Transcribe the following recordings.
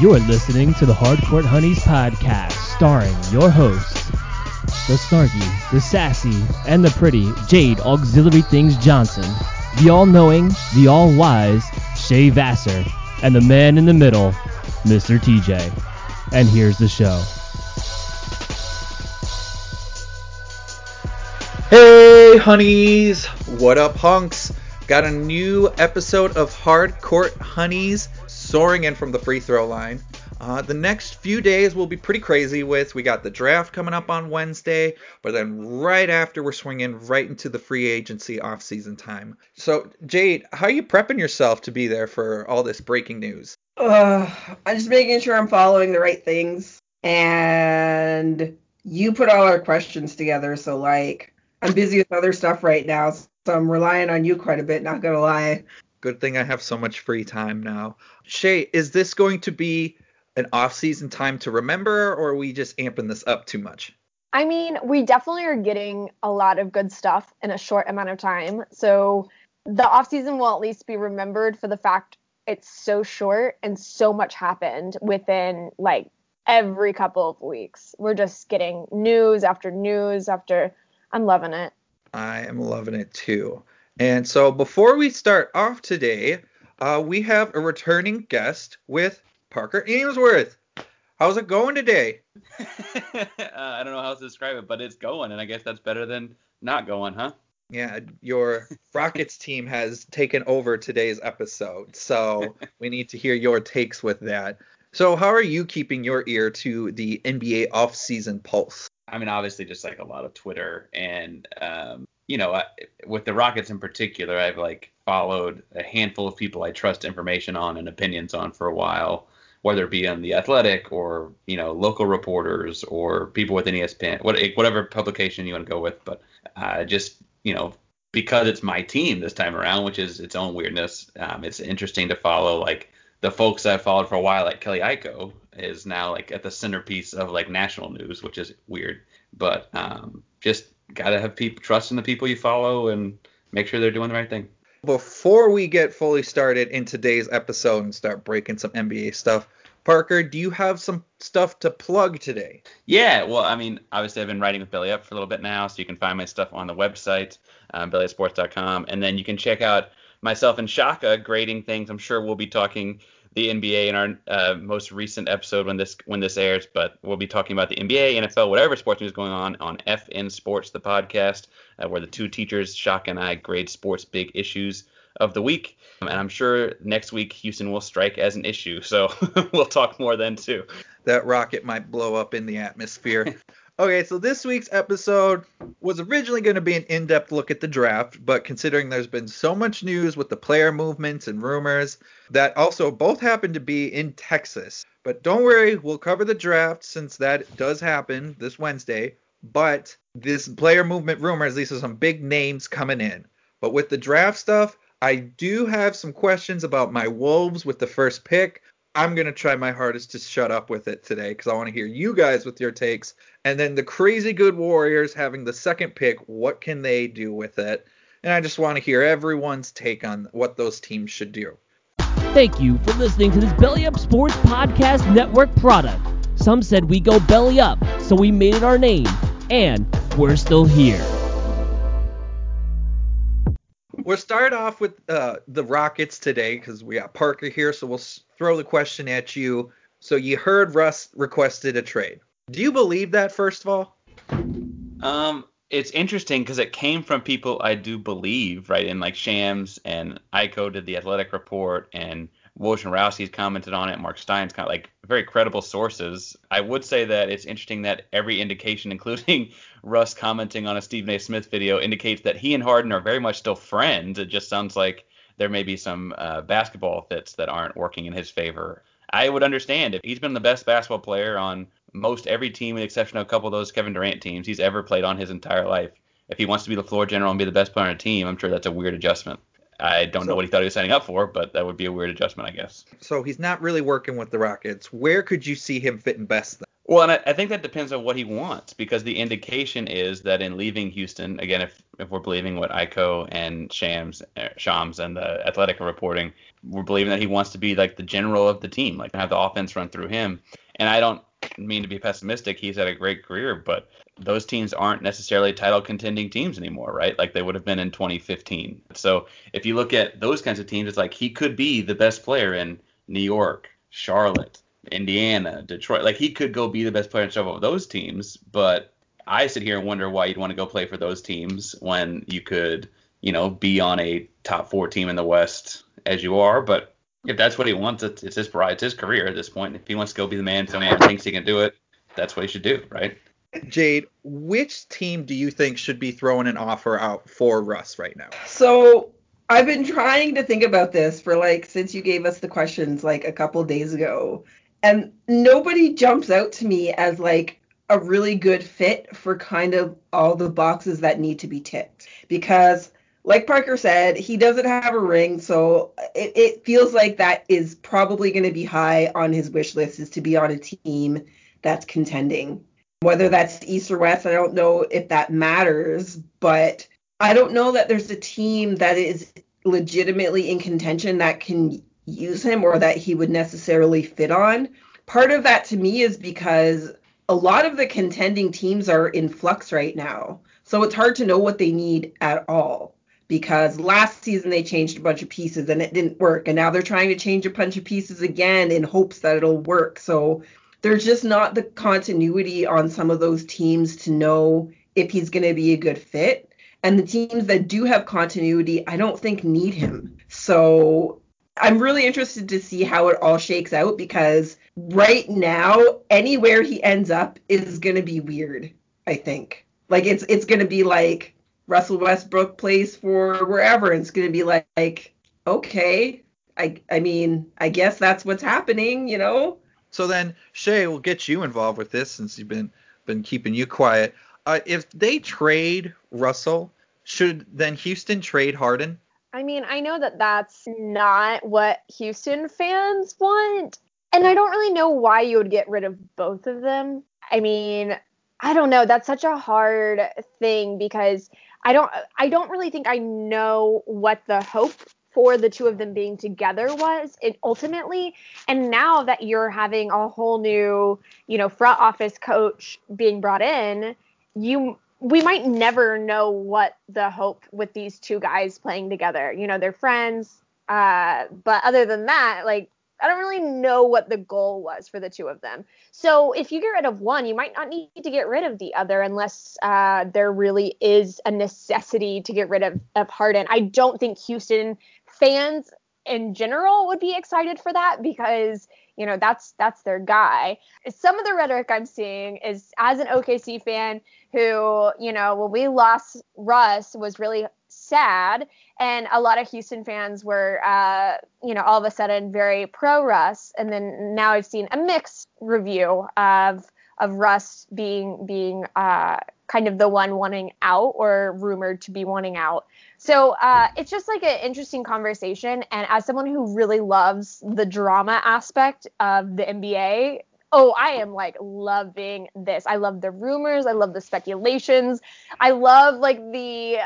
You're listening to the Hardcourt Hunnies podcast, starring your hosts, the snarky, the sassy, and the pretty Jade Auxiliary Things Johnson, the all knowing, the all wise Shay Vassar, and the man in the middle, Mr. TJ. And here's the show. Hey, honeys! What up, hunks? Got a new episode of Hardcourt Hunnies soaring in from the free throw line. Uh, the next few days will be pretty crazy with we got the draft coming up on Wednesday, but then right after we're swinging right into the free agency off-season time. So Jade, how are you prepping yourself to be there for all this breaking news? Uh, I'm just making sure I'm following the right things. And you put all our questions together, so like I'm busy with other stuff right now, so I'm relying on you quite a bit, not gonna lie. Good thing I have so much free time now. Shay, is this going to be an off-season time to remember, or are we just amping this up too much? I mean, we definitely are getting a lot of good stuff in a short amount of time. So the off season will at least be remembered for the fact it's so short and so much happened within like every couple of weeks. We're just getting news after news after I'm loving it. I am loving it too. And so before we start off today, uh, we have a returning guest with Parker Ainsworth. How's it going today? uh, I don't know how to describe it, but it's going, and I guess that's better than not going, huh? Yeah, your Rockets team has taken over today's episode, so we need to hear your takes with that. So, how are you keeping your ear to the NBA off-season pulse? I mean, obviously, just like a lot of Twitter, and um, you know, I, with the Rockets in particular, I've like followed a handful of people I trust information on and opinions on for a while, whether it be on the Athletic or you know local reporters or people within ESPN, whatever publication you want to go with. But uh, just you know, because it's my team this time around, which is its own weirdness, um, it's interesting to follow like the folks I've followed for a while, like Kelly Iko, is now like at the centerpiece of like national news, which is weird. But um, just gotta have people trust in the people you follow and make sure they're doing the right thing. Before we get fully started in today's episode and start breaking some NBA stuff, Parker, do you have some stuff to plug today? Yeah, well, I mean, obviously I've been writing with Belly Up for a little bit now, so you can find my stuff on the website, um, and then you can check out myself and Shaka grading things. I'm sure we'll be talking the NBA in our uh, most recent episode when this when this airs, but we'll be talking about the NBA, NFL, whatever sports news going on on FN Sports, the podcast, uh, where the two teachers, Shock and I, grade sports big issues of the week. And I'm sure next week Houston will strike as an issue, so we'll talk more then too. That rocket might blow up in the atmosphere. Okay, so this week's episode was originally going to be an in depth look at the draft, but considering there's been so much news with the player movements and rumors, that also both happen to be in Texas. But don't worry, we'll cover the draft since that does happen this Wednesday. But this player movement rumors, these are some big names coming in. But with the draft stuff, I do have some questions about my Wolves with the first pick. I'm going to try my hardest to shut up with it today because I want to hear you guys with your takes. And then the crazy good Warriors having the second pick, what can they do with it? And I just want to hear everyone's take on what those teams should do. Thank you for listening to this Belly Up Sports Podcast Network product. Some said we go belly up, so we made it our name, and we're still here. We'll start off with uh, the Rockets today because we got Parker here, so we'll throw the question at you. So you heard Russ requested a trade. Do you believe that first of all? Um, it's interesting because it came from people I do believe, right? And like Shams and Iko did the Athletic Report, and Wojnarowski's commented on it. Mark Stein's kind of like very credible sources. I would say that it's interesting that every indication, including Russ commenting on a Stephen A. Smith video, indicates that he and Harden are very much still friends. It just sounds like there may be some uh, basketball fits that aren't working in his favor. I would understand if he's been the best basketball player on most every team, with the exception of a couple of those Kevin Durant teams, he's ever played on his entire life. If he wants to be the floor general and be the best player on a team, I'm sure that's a weird adjustment. I don't so, know what he thought he was signing up for, but that would be a weird adjustment, I guess. So he's not really working with the Rockets. Where could you see him fitting best then? Well, and I, I, think that depends on what he wants because the indication is that in leaving Houston, again, if if we're believing what Iko and Shams, uh, Shams and the Athletic are reporting, we're believing that he wants to be like the general of the team, like have the offense run through him. And I don't mean to be pessimistic. He's had a great career, but those teams aren't necessarily title contending teams anymore, right? Like they would have been in 2015. So if you look at those kinds of teams, it's like he could be the best player in New York, Charlotte, Indiana, Detroit. Like he could go be the best player in several of those teams, but I sit here and wonder why you'd want to go play for those teams when you could, you know, be on a top four team in the West as you are. But if that's what he wants, it's, his it's his career at this point. If he wants to go be the man, someone thinks he can do it, that's what he should do, right? Jade, which team do you think should be throwing an offer out for Russ right now? So I've been trying to think about this for like since you gave us the questions like a couple days ago, and nobody jumps out to me as like a really good fit for kind of all the boxes that need to be ticked because like Parker said, he doesn't have a ring, so it, it feels like that is probably going to be high on his wish list is to be on a team that's contending. Whether that's East or West, I don't know if that matters, but I don't know that there's a team that is legitimately in contention that can use him or that he would necessarily fit on. Part of that to me is because a lot of the contending teams are in flux right now. So it's hard to know what they need at all because last season they changed a bunch of pieces and it didn't work. And now they're trying to change a bunch of pieces again in hopes that it'll work. So there's just not the continuity on some of those teams to know if he's going to be a good fit. And the teams that do have continuity, I don't think need him. So I'm really interested to see how it all shakes out because right now, anywhere he ends up is going to be weird, I think. Like it's it's going to be like Russell Westbrook plays for wherever and it's going to be like, like okay, I I mean, I guess that's what's happening, you know? So then Shay will get you involved with this since you've been been keeping you quiet. Uh, if they trade Russell, should then Houston trade Harden? I mean, I know that that's not what Houston fans want, and I don't really know why you would get rid of both of them. I mean, I don't know. That's such a hard thing because I don't I don't really think I know what the hope for the two of them being together was it ultimately and now that you're having a whole new you know front office coach being brought in you we might never know what the hope with these two guys playing together you know they're friends uh, but other than that like I don't really know what the goal was for the two of them. So if you get rid of one, you might not need to get rid of the other unless uh, there really is a necessity to get rid of, of Harden. I don't think Houston fans in general would be excited for that because you know that's that's their guy. Some of the rhetoric I'm seeing is as an OKC fan who you know when we lost Russ was really sad and a lot of Houston fans were uh, you know all of a sudden very pro Russ and then now I've seen a mixed review of of Russ being being uh, kind of the one wanting out or rumored to be wanting out. So uh, it's just like an interesting conversation. And as someone who really loves the drama aspect of the NBA, oh, I am like loving this. I love the rumors. I love the speculations. I love like the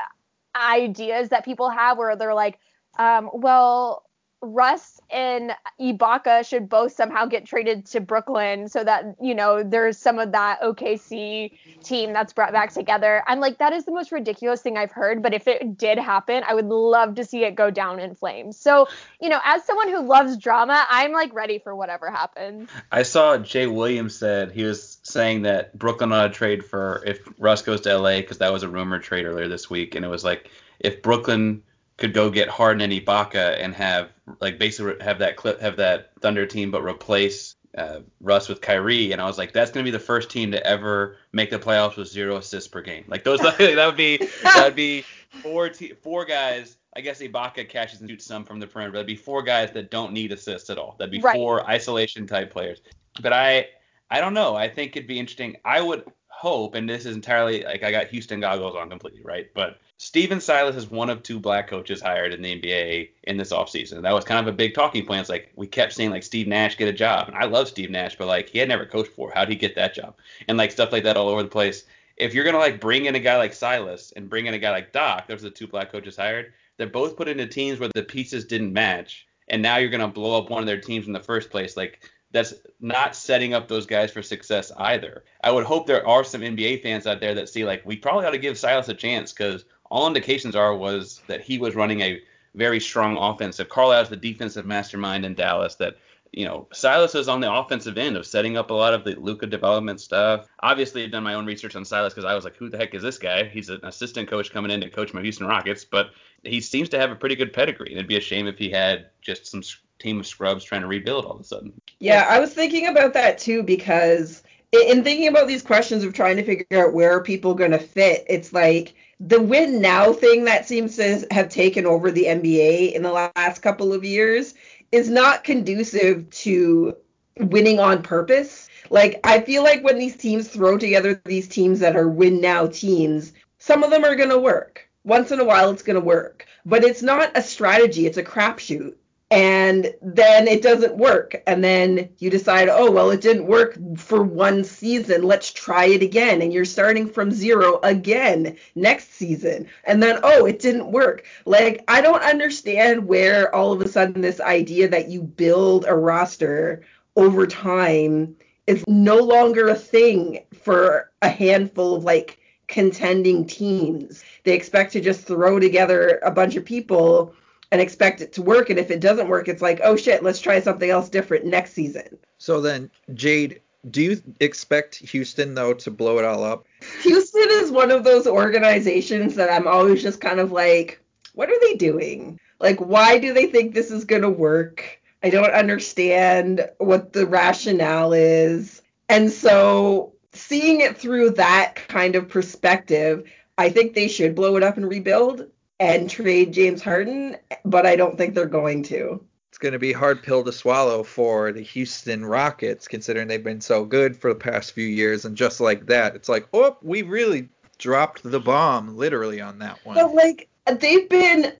ideas that people have where they're like, um, well, Russ and Ibaka should both somehow get traded to Brooklyn so that, you know, there's some of that OKC team that's brought back together. I'm like, that is the most ridiculous thing I've heard. But if it did happen, I would love to see it go down in flames. So, you know, as someone who loves drama, I'm like ready for whatever happens. I saw Jay Williams said he was saying that Brooklyn ought to trade for if Russ goes to LA because that was a rumored trade earlier this week. And it was like, if Brooklyn could go get Harden and Ibaka and have like basically have that clip have that Thunder team, but replace uh, Russ with Kyrie, and I was like, that's gonna be the first team to ever make the playoffs with zero assists per game. Like those, that would be that would be four te- four guys. I guess Ibaka catches and shoots some from the perimeter. That'd be four guys that don't need assists at all. That'd be right. four isolation type players. But I I don't know. I think it'd be interesting. I would hope, and this is entirely like I got Houston goggles on completely, right? But Stephen Silas is one of two black coaches hired in the NBA in this offseason. That was kind of a big talking point. It's like we kept seeing like Steve Nash get a job. And I love Steve Nash, but like he had never coached before. How'd he get that job? And like stuff like that all over the place. If you're gonna like bring in a guy like Silas and bring in a guy like Doc, those are the two black coaches hired. They're both put into teams where the pieces didn't match and now you're gonna blow up one of their teams in the first place. Like that's not setting up those guys for success either. I would hope there are some NBA fans out there that see like we probably ought to give Silas a chance because all indications are was that he was running a very strong offensive. Carlisle is the defensive mastermind in Dallas that you know, Silas is on the offensive end of setting up a lot of the Luka development stuff. Obviously, I've done my own research on Silas because I was like, who the heck is this guy? He's an assistant coach coming in to coach my Houston Rockets, but he seems to have a pretty good pedigree. It'd be a shame if he had just some team of scrubs trying to rebuild all of a sudden. Yeah, I was thinking about that too because in thinking about these questions of trying to figure out where are people going to fit, it's like the win now thing that seems to have taken over the NBA in the last couple of years is not conducive to winning on purpose. Like I feel like when these teams throw together these teams that are win now teams, some of them are going to work. Once in a while it's going to work, but it's not a strategy, it's a crapshoot and then it doesn't work. And then you decide oh well it didn't work for one season. Let's try it again. And you're starting from zero again next season. And then oh it didn't work. Like i don't understand where all of a sudden this idea that you build a roster over time is no longer a thing for a handful of like contending teams. They expect to just throw together a bunch of people and expect it to work. And if it doesn't work, it's like, oh shit, let's try something else different next season. So then, Jade, do you expect Houston though to blow it all up? Houston is one of those organizations that I'm always just kind of like, what are they doing? Like, why do they think this is gonna work? I don't understand what the rationale is. And so seeing it through that kind of perspective, I think they should blow it up and rebuild and trade James Harden, but I don't think they're going to. It's going to be a hard pill to swallow for the Houston Rockets, considering they've been so good for the past few years. And just like that, it's like, oh, we really dropped the bomb, literally, on that one. But, like, they've been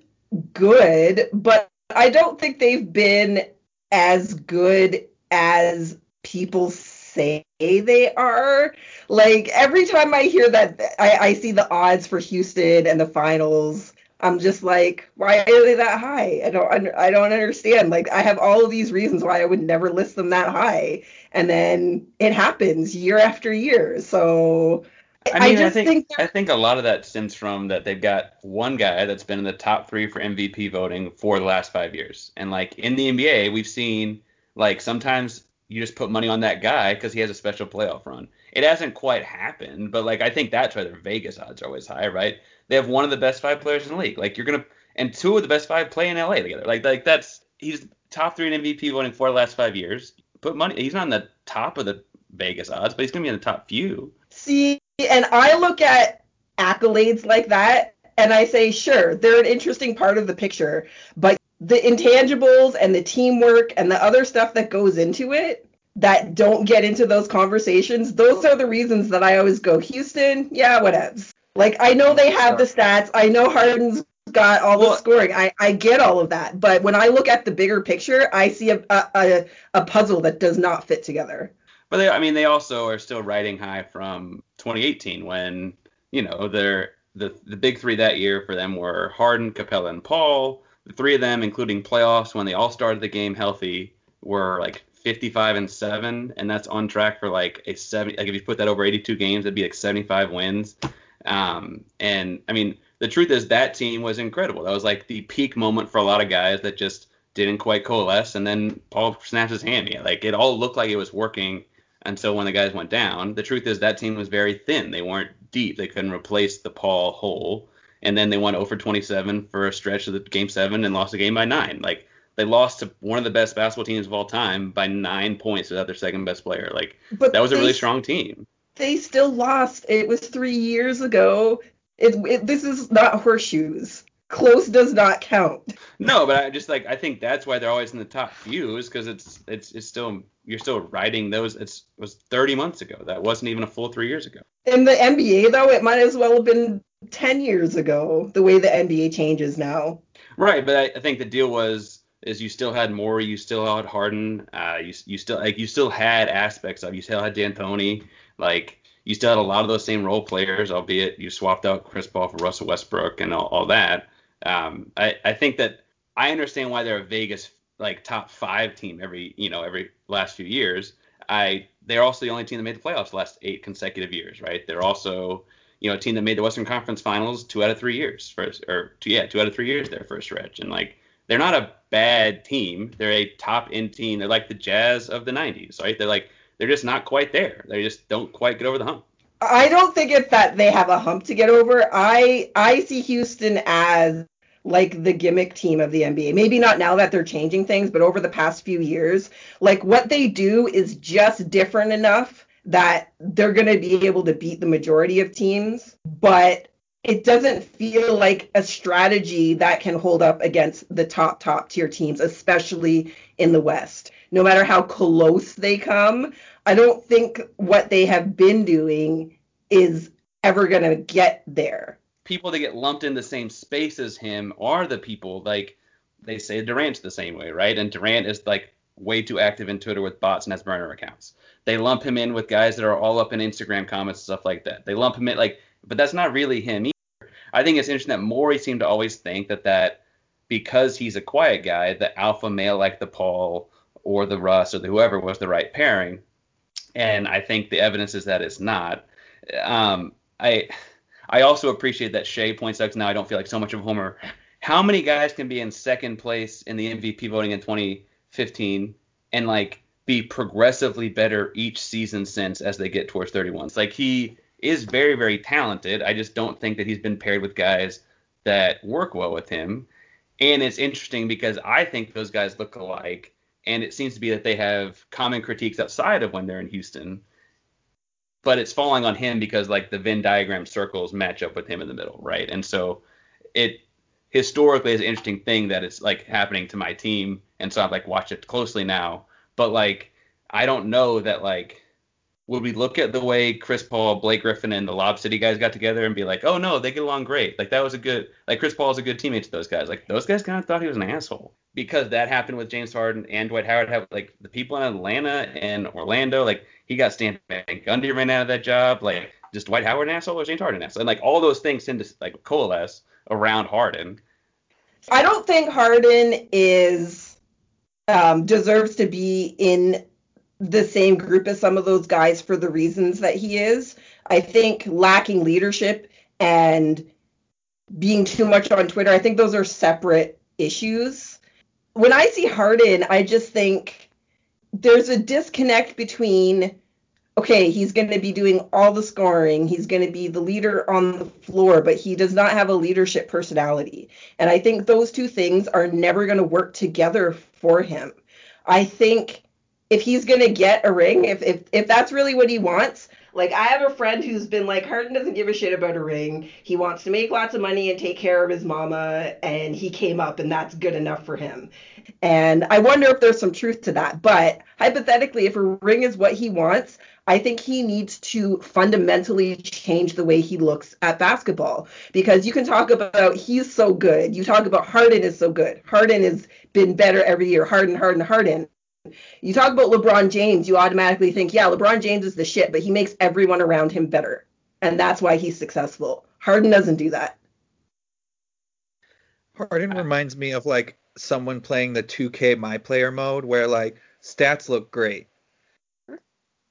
good, but I don't think they've been as good as people say they are. Like every time I hear that, I, I see the odds for Houston and the finals I'm just like, why are they that high? I don't, I don't understand. Like, I have all of these reasons why I would never list them that high, and then it happens year after year. So I mean, I, I think, think I think a lot of that stems from that they've got one guy that's been in the top three for MVP voting for the last five years, and like in the NBA, we've seen like sometimes you just put money on that guy because he has a special playoff run. It hasn't quite happened, but like I think that's why their Vegas odds are always high, right? They have one of the best five players in the league. Like you're gonna and two of the best five play in LA together. Like like that's he's top three in MVP voting for the last five years. Put money. He's not in the top of the Vegas odds, but he's gonna be in the top few. See, and I look at accolades like that, and I say, sure, they're an interesting part of the picture, but the intangibles and the teamwork and the other stuff that goes into it that don't get into those conversations, those are the reasons that I always go Houston, yeah, whatevs. Like I know they have the stats. I know Harden's got all the scoring. I, I get all of that. But when I look at the bigger picture, I see a a, a puzzle that does not fit together. But they, I mean, they also are still riding high from 2018 when you know they're the the big three that year for them were Harden, Capela, and Paul. The three of them, including playoffs when they all started the game healthy, were like 55 and seven, and that's on track for like a 70. Like if you put that over 82 games, it'd be like 75 wins. Um, and I mean, the truth is that team was incredible. That was like the peak moment for a lot of guys that just didn't quite coalesce. And then Paul snaps his hand. Yeah, like it all looked like it was working until when the guys went down. The truth is that team was very thin. They weren't deep. They couldn't replace the Paul hole. And then they went over 27 for a stretch of the game seven and lost the game by nine. Like they lost to one of the best basketball teams of all time by nine points without their second best player. Like but that was a really strong team they still lost. It was three years ago. It, it, this is not horseshoes. Close does not count. No, but I just like I think that's why they're always in the top few is because it's it's it's still you're still riding those. It's it was 30 months ago. That wasn't even a full three years ago. In the NBA though, it might as well have been 10 years ago. The way the NBA changes now. Right, but I, I think the deal was is you still had Morey, you still had Harden, uh, you you still like you still had aspects of you still had D'Antoni, like you still had a lot of those same role players, albeit you swapped out Chris Paul for Russell Westbrook and all, all that. Um, I, I think that I understand why they're a Vegas like top five team every you know every last few years. I they're also the only team that made the playoffs the last eight consecutive years, right? They're also you know a team that made the Western Conference Finals two out of three years first or two yeah two out of three years their first stretch and like they're not a bad team. They're a top end team. They're like the Jazz of the 90s, right? They're like they're just not quite there. They just don't quite get over the hump. I don't think it's that they have a hump to get over. I I see Houston as like the gimmick team of the NBA. Maybe not now that they're changing things, but over the past few years, like what they do is just different enough that they're going to be able to beat the majority of teams, but it doesn't feel like a strategy that can hold up against the top top tier teams, especially in the West. No matter how close they come, I don't think what they have been doing is ever going to get there people that get lumped in the same space as him are the people like they say Durant's the same way, right? And Durant is like way too active in Twitter with bots and has burner accounts. They lump him in with guys that are all up in Instagram comments and stuff like that. They lump him in like, but that's not really him either. I think it's interesting that Morey seemed to always think that that because he's a quiet guy, the alpha male like the Paul or the Russ or the whoever was the right pairing. And I think the evidence is that it's not. Um, I I also appreciate that Shay points out now I don't feel like so much of homer. How many guys can be in second place in the MVP voting in 2015 and like be progressively better each season since as they get towards 31? It's like he is very very talented. I just don't think that he's been paired with guys that work well with him. And it's interesting because I think those guys look alike, and it seems to be that they have common critiques outside of when they're in Houston but it's falling on him because like the Venn diagram circles match up with him in the middle, right? And so it historically is an interesting thing that it's like happening to my team, and so I've like watched it closely now. But like I don't know that like would we look at the way Chris Paul, Blake Griffin, and the Lob City guys got together and be like, oh no, they get along great. Like that was a good like Chris Paul is a good teammate to those guys. Like those guys kind of thought he was an asshole because that happened with James Harden and Dwight Howard. Have like the people in Atlanta and Orlando, like he got Stan Van Gundy ran out of that job. Like just Dwight Howard an asshole or James Harden an asshole, and like all those things tend to like coalesce around Harden. I don't think Harden is um, deserves to be in the same group as some of those guys for the reasons that he is. I think lacking leadership and being too much on Twitter, I think those are separate issues. When I see Harden, I just think there's a disconnect between okay, he's going to be doing all the scoring, he's going to be the leader on the floor, but he does not have a leadership personality. And I think those two things are never going to work together for him. I think if he's gonna get a ring, if if if that's really what he wants, like I have a friend who's been like Harden doesn't give a shit about a ring. He wants to make lots of money and take care of his mama, and he came up, and that's good enough for him. And I wonder if there's some truth to that. But hypothetically, if a ring is what he wants, I think he needs to fundamentally change the way he looks at basketball because you can talk about he's so good. You talk about Harden is so good. Harden has been better every year. Harden, Harden, Harden. You talk about LeBron James, you automatically think, yeah, LeBron James is the shit, but he makes everyone around him better. And that's why he's successful. Harden doesn't do that. Harden reminds me of like someone playing the 2K my player mode where like stats look great.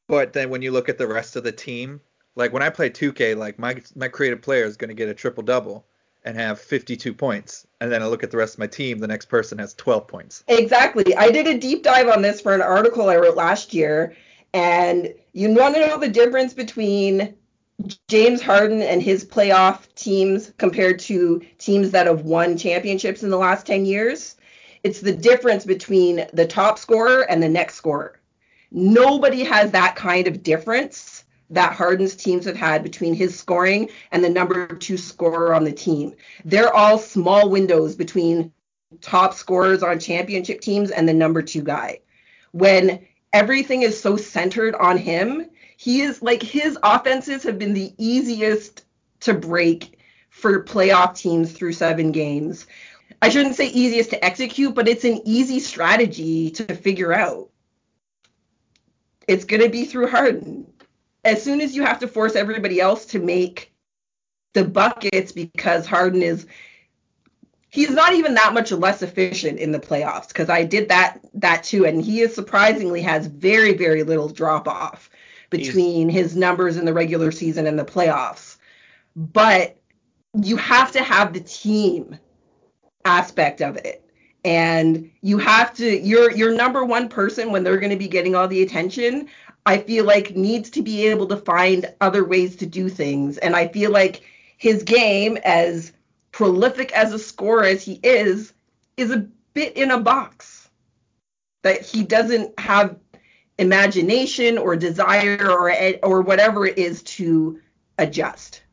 But then when you look at the rest of the team, like when I play 2K, like my my creative player is going to get a triple double and have 52 points. And then I look at the rest of my team, the next person has 12 points. Exactly. I did a deep dive on this for an article I wrote last year. And you want to know the difference between James Harden and his playoff teams compared to teams that have won championships in the last 10 years? It's the difference between the top scorer and the next scorer. Nobody has that kind of difference that Harden's teams have had between his scoring and the number two scorer on the team. They're all small windows between top scorers on championship teams and the number two guy. When everything is so centered on him, he is like his offenses have been the easiest to break for playoff teams through seven games. I shouldn't say easiest to execute, but it's an easy strategy to figure out. It's going to be through Harden as soon as you have to force everybody else to make the buckets because Harden is he's not even that much less efficient in the playoffs because I did that that too, and he is surprisingly has very very little drop off between he's, his numbers in the regular season and the playoffs. But you have to have the team aspect of it. And you have to your your number one person when they're going to be getting all the attention, I feel like needs to be able to find other ways to do things. And I feel like his game as prolific as a scorer as he is, is a bit in a box. That he doesn't have imagination or desire or or whatever it is to adjust.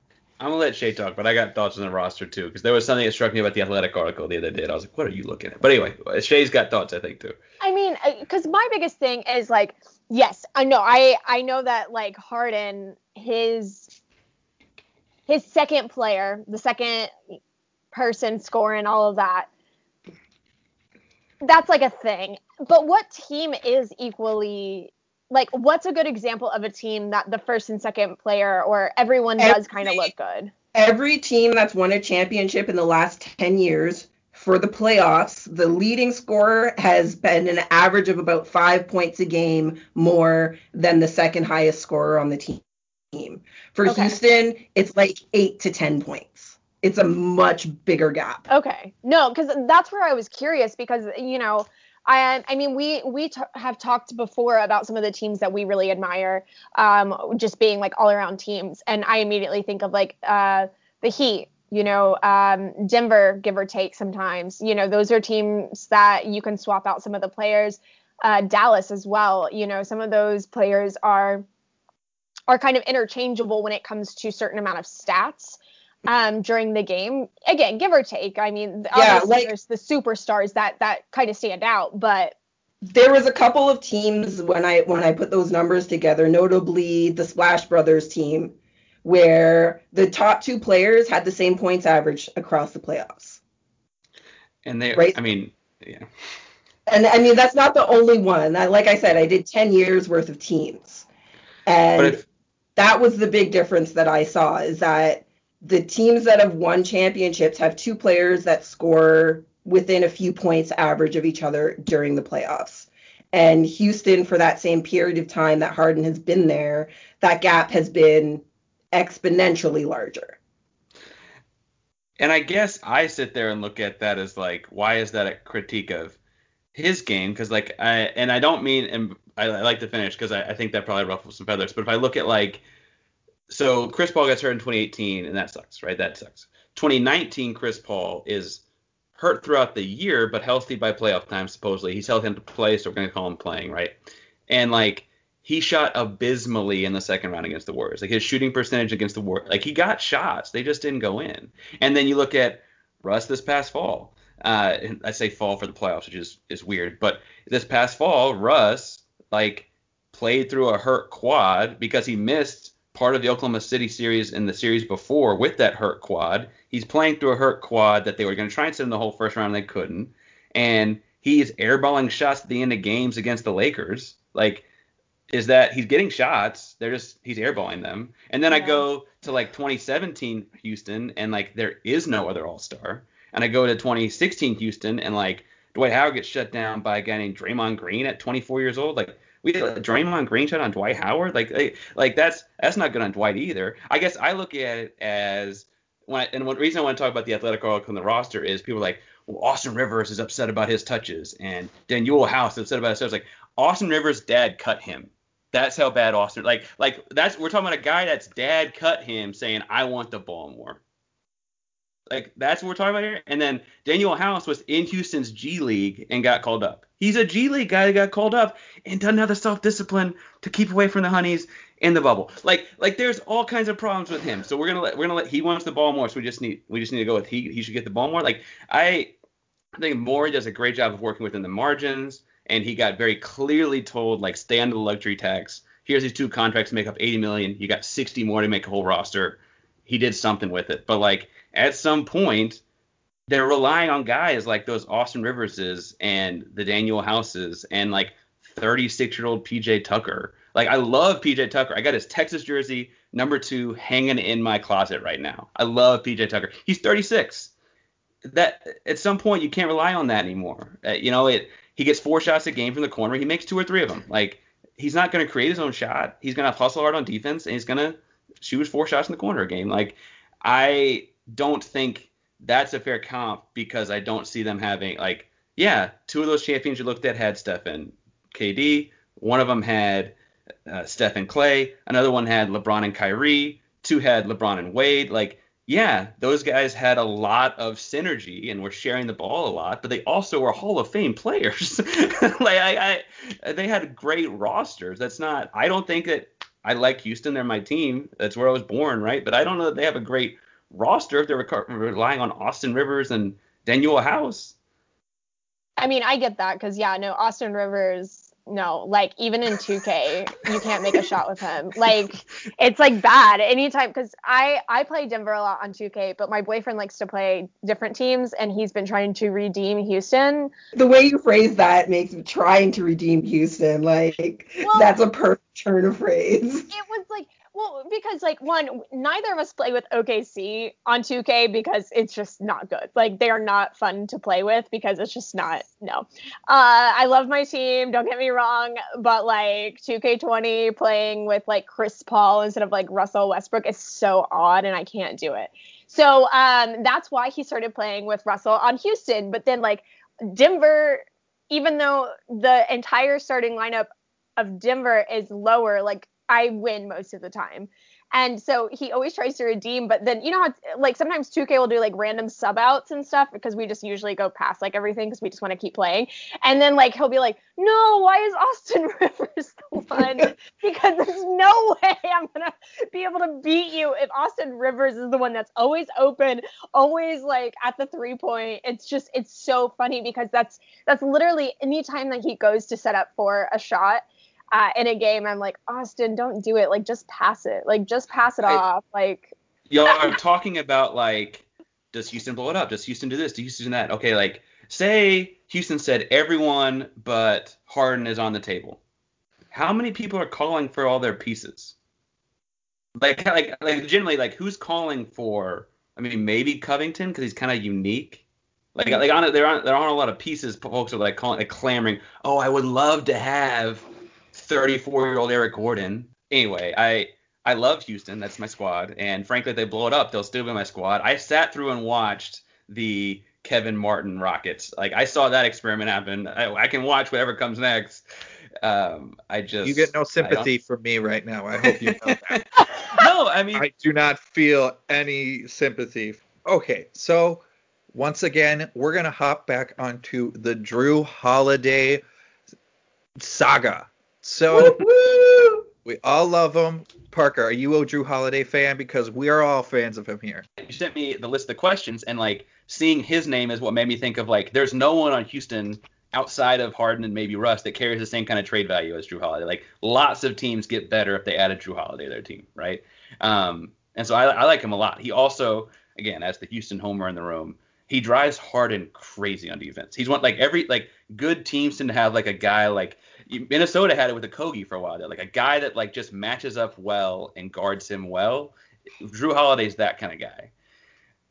I'm gonna let Shay talk, but I got thoughts on the roster too, because there was something that struck me about the athletic article the other day. I was like, what are you looking at? But anyway, Shay's got thoughts, I think too. I mean, because my biggest thing is like, yes, I know, I I know that like Harden, his his second player, the second person scoring all of that. That's like a thing. But what team is equally like what's a good example of a team that the first and second player or everyone does kind of look good? Every team that's won a championship in the last 10 years for the playoffs, the leading scorer has been an average of about 5 points a game more than the second highest scorer on the team. For okay. Houston, it's like 8 to 10 points it's a much bigger gap. Okay. No, because that's where I was curious because you know. I, I mean, we we t- have talked before about some of the teams that we really admire, um, just being like all around teams, and I immediately think of like uh, the Heat, you know, um, Denver, give or take sometimes. You know, those are teams that you can swap out some of the players. Uh, Dallas as well. You know, some of those players are are kind of interchangeable when it comes to certain amount of stats um, during the game. Again, give or take. I mean, yeah, like, there's the superstars that that kind of stand out, but there was a couple of teams when I when I put those numbers together, notably the Splash Brothers team, where the top two players had the same points average across the playoffs. And they, right? I mean, yeah. And I mean that's not the only one. I, like I said, I did 10 years worth of teams, and if, that was the big difference that I saw is that the teams that have won championships have two players that score within a few points average of each other during the playoffs. And Houston, for that same period of time that Harden has been there, that gap has been exponentially larger. And I guess I sit there and look at that as like, why is that a critique of his game? Because like, I and I don't mean, and I, I like to finish because I, I think that probably ruffles some feathers. But if I look at like so Chris Paul gets hurt in 2018, and that sucks, right? That sucks. 2019, Chris Paul is hurt throughout the year, but healthy by playoff time, supposedly. He's held him to play, so we're to call him playing, right? And, like, he shot abysmally in the second round against the Warriors. Like, his shooting percentage against the Warriors, like, he got shots. They just didn't go in. And then you look at Russ this past fall. Uh, I say fall for the playoffs, which is, is weird. But this past fall, Russ, like, played through a hurt quad because he missed part of the Oklahoma City series and the series before with that hurt quad. He's playing through a hurt quad that they were going to try and send in the whole first round and they couldn't. And he's airballing shots at the end of games against the Lakers. Like, is that he's getting shots? They're just he's airballing them. And then yeah. I go to like 2017 Houston and like there is no other All Star. And I go to 2016 Houston and like Dwight Howard gets shut down by a guy named Draymond Green at 24 years old. Like we did a Draymond Green shot on Dwight Howard. Like, like that's that's not good on Dwight either. I guess I look at it as when I, and one reason I want to talk about the athletic article on the roster is people are like, well, Austin Rivers is upset about his touches, and Danuel House is upset about his touches. Like Austin Rivers' dad cut him. That's how bad Austin. Like, like that's we're talking about a guy that's dad cut him, saying I want the ball more. Like that's what we're talking about here. And then Danuel House was in Houston's G League and got called up. He's a G League guy that got called up and doesn't have the self discipline to keep away from the honeys in the bubble. Like like there's all kinds of problems with him. So we're gonna let we're gonna let he wants the ball more. So we just need we just need to go with he he should get the ball more. Like I I think Morey does a great job of working within the margins, and he got very clearly told like stay under the luxury tax. Here's these two contracts make up 80 million. You got 60 more to make a whole roster. He did something with it, but like at some point they're relying on guys like those Austin Riverses and the Danuel Houses and like 36 year old PJ Tucker. Like I love PJ Tucker. I got his Texas jersey number two hanging in my closet right now. I love PJ Tucker. He's 36. that at some point you can't rely on that anymore. Uh, you know, it he gets four shots a game from the corner, he makes two or three of them. Like he's not going to create his own shot. He's going to hustle hard on defense, and he's going to shoot his four shots in the corner a game. Like I don't think that's a fair comp because I don't see them having like yeah, two of those champions you looked at had Stephen KD. One of them had uh, Stephen Klay. Another one had LeBron and Kyrie. Two had LeBron and Wade. Like yeah, those guys had a lot of synergy and were sharing the ball a lot, but they also were Hall of Fame players. like I, I, they had great rosters. That's not. I don't think that I like Houston. They're my team. That's where I was born, right? But I don't know that they have a great roster if they're relying on Austin Rivers and Danuel House. I mean, I get that because yeah, no, Austin Rivers no, like even in 2K, you can't make a shot with him. Like it's like bad anytime because I I play Denver a lot on 2K, but my boyfriend likes to play different teams and he's been trying to redeem Houston. The way you phrase that makes me trying to redeem Houston. Like well, that's a perfect turn of phrase. It was like well, because like one, neither of us play with OKC on 2K because it's just not good. Like they are not fun to play with because it's just not no. Uh, I love my team, don't get me wrong, but like 2K20 playing with like Chris Paul instead of like Russell Westbrook is so odd and I can't do it. So um, that's why he started playing with Russell on Houston. But then like Denver, even though the entire starting lineup of Denver is lower, like I win most of the time. And so he always tries to redeem, but then you know how like sometimes 2K will do like random sub outs and stuff because we just usually go past like everything because we just want to keep playing. And then like he'll be like, no, why is Austin Rivers the one? because there's no way I'm gonna be able to beat you if Austin Rivers is the one that's always open, always like at the three point. It's just it's so funny because that's that's literally anytime that he goes to set up for a shot uh, in a game, I'm like, Austin, don't do it. Like, just pass it. Like, just pass it I, off. Like, y'all are talking about like, does Houston blow it up? Does Houston do this? Does Houston do that? Okay, like, say Houston said everyone but Harden is on the table. How many people are calling for all their pieces? Like, like, like, generally, like, who's calling for? I mean, maybe Covington because he's kind of unique. Like, like on there aren't there aren't a lot of pieces. Folks are like calling, like clamoring. Oh, I would love to have 34 year old Eric Gordon. Anyway, I I love Houston. That's my squad. And frankly, if they blow it up, they'll still be my squad. I sat through and watched the Kevin Martin Rockets. Like I saw that experiment happen. I, I can watch whatever comes next. Um, I just you get no sympathy from me right now. I hope you know that. no, I mean I do not feel any sympathy. Okay, so once again, we're gonna hop back onto the Jrue Holiday saga. So we all love him. Parker, are you a Jrue Holiday fan? Because we are all fans of him here. You sent me the list of questions, and like seeing his name is what made me think of like there's no one on Houston outside of Harden and maybe Russ that carries the same kind of trade value as Jrue Holiday. Like lots of teams get better if they added Jrue Holiday to their team, right? Um, and so I, I like him a lot. He also, again, as the Houston homer in the room, he drives Harden crazy on defense. He's one like every like good teams tend to have like a guy like Minnesota had it with Okogie for a while. There, like a guy that like just matches up well and guards him well. Jrue Holiday's that kind of guy.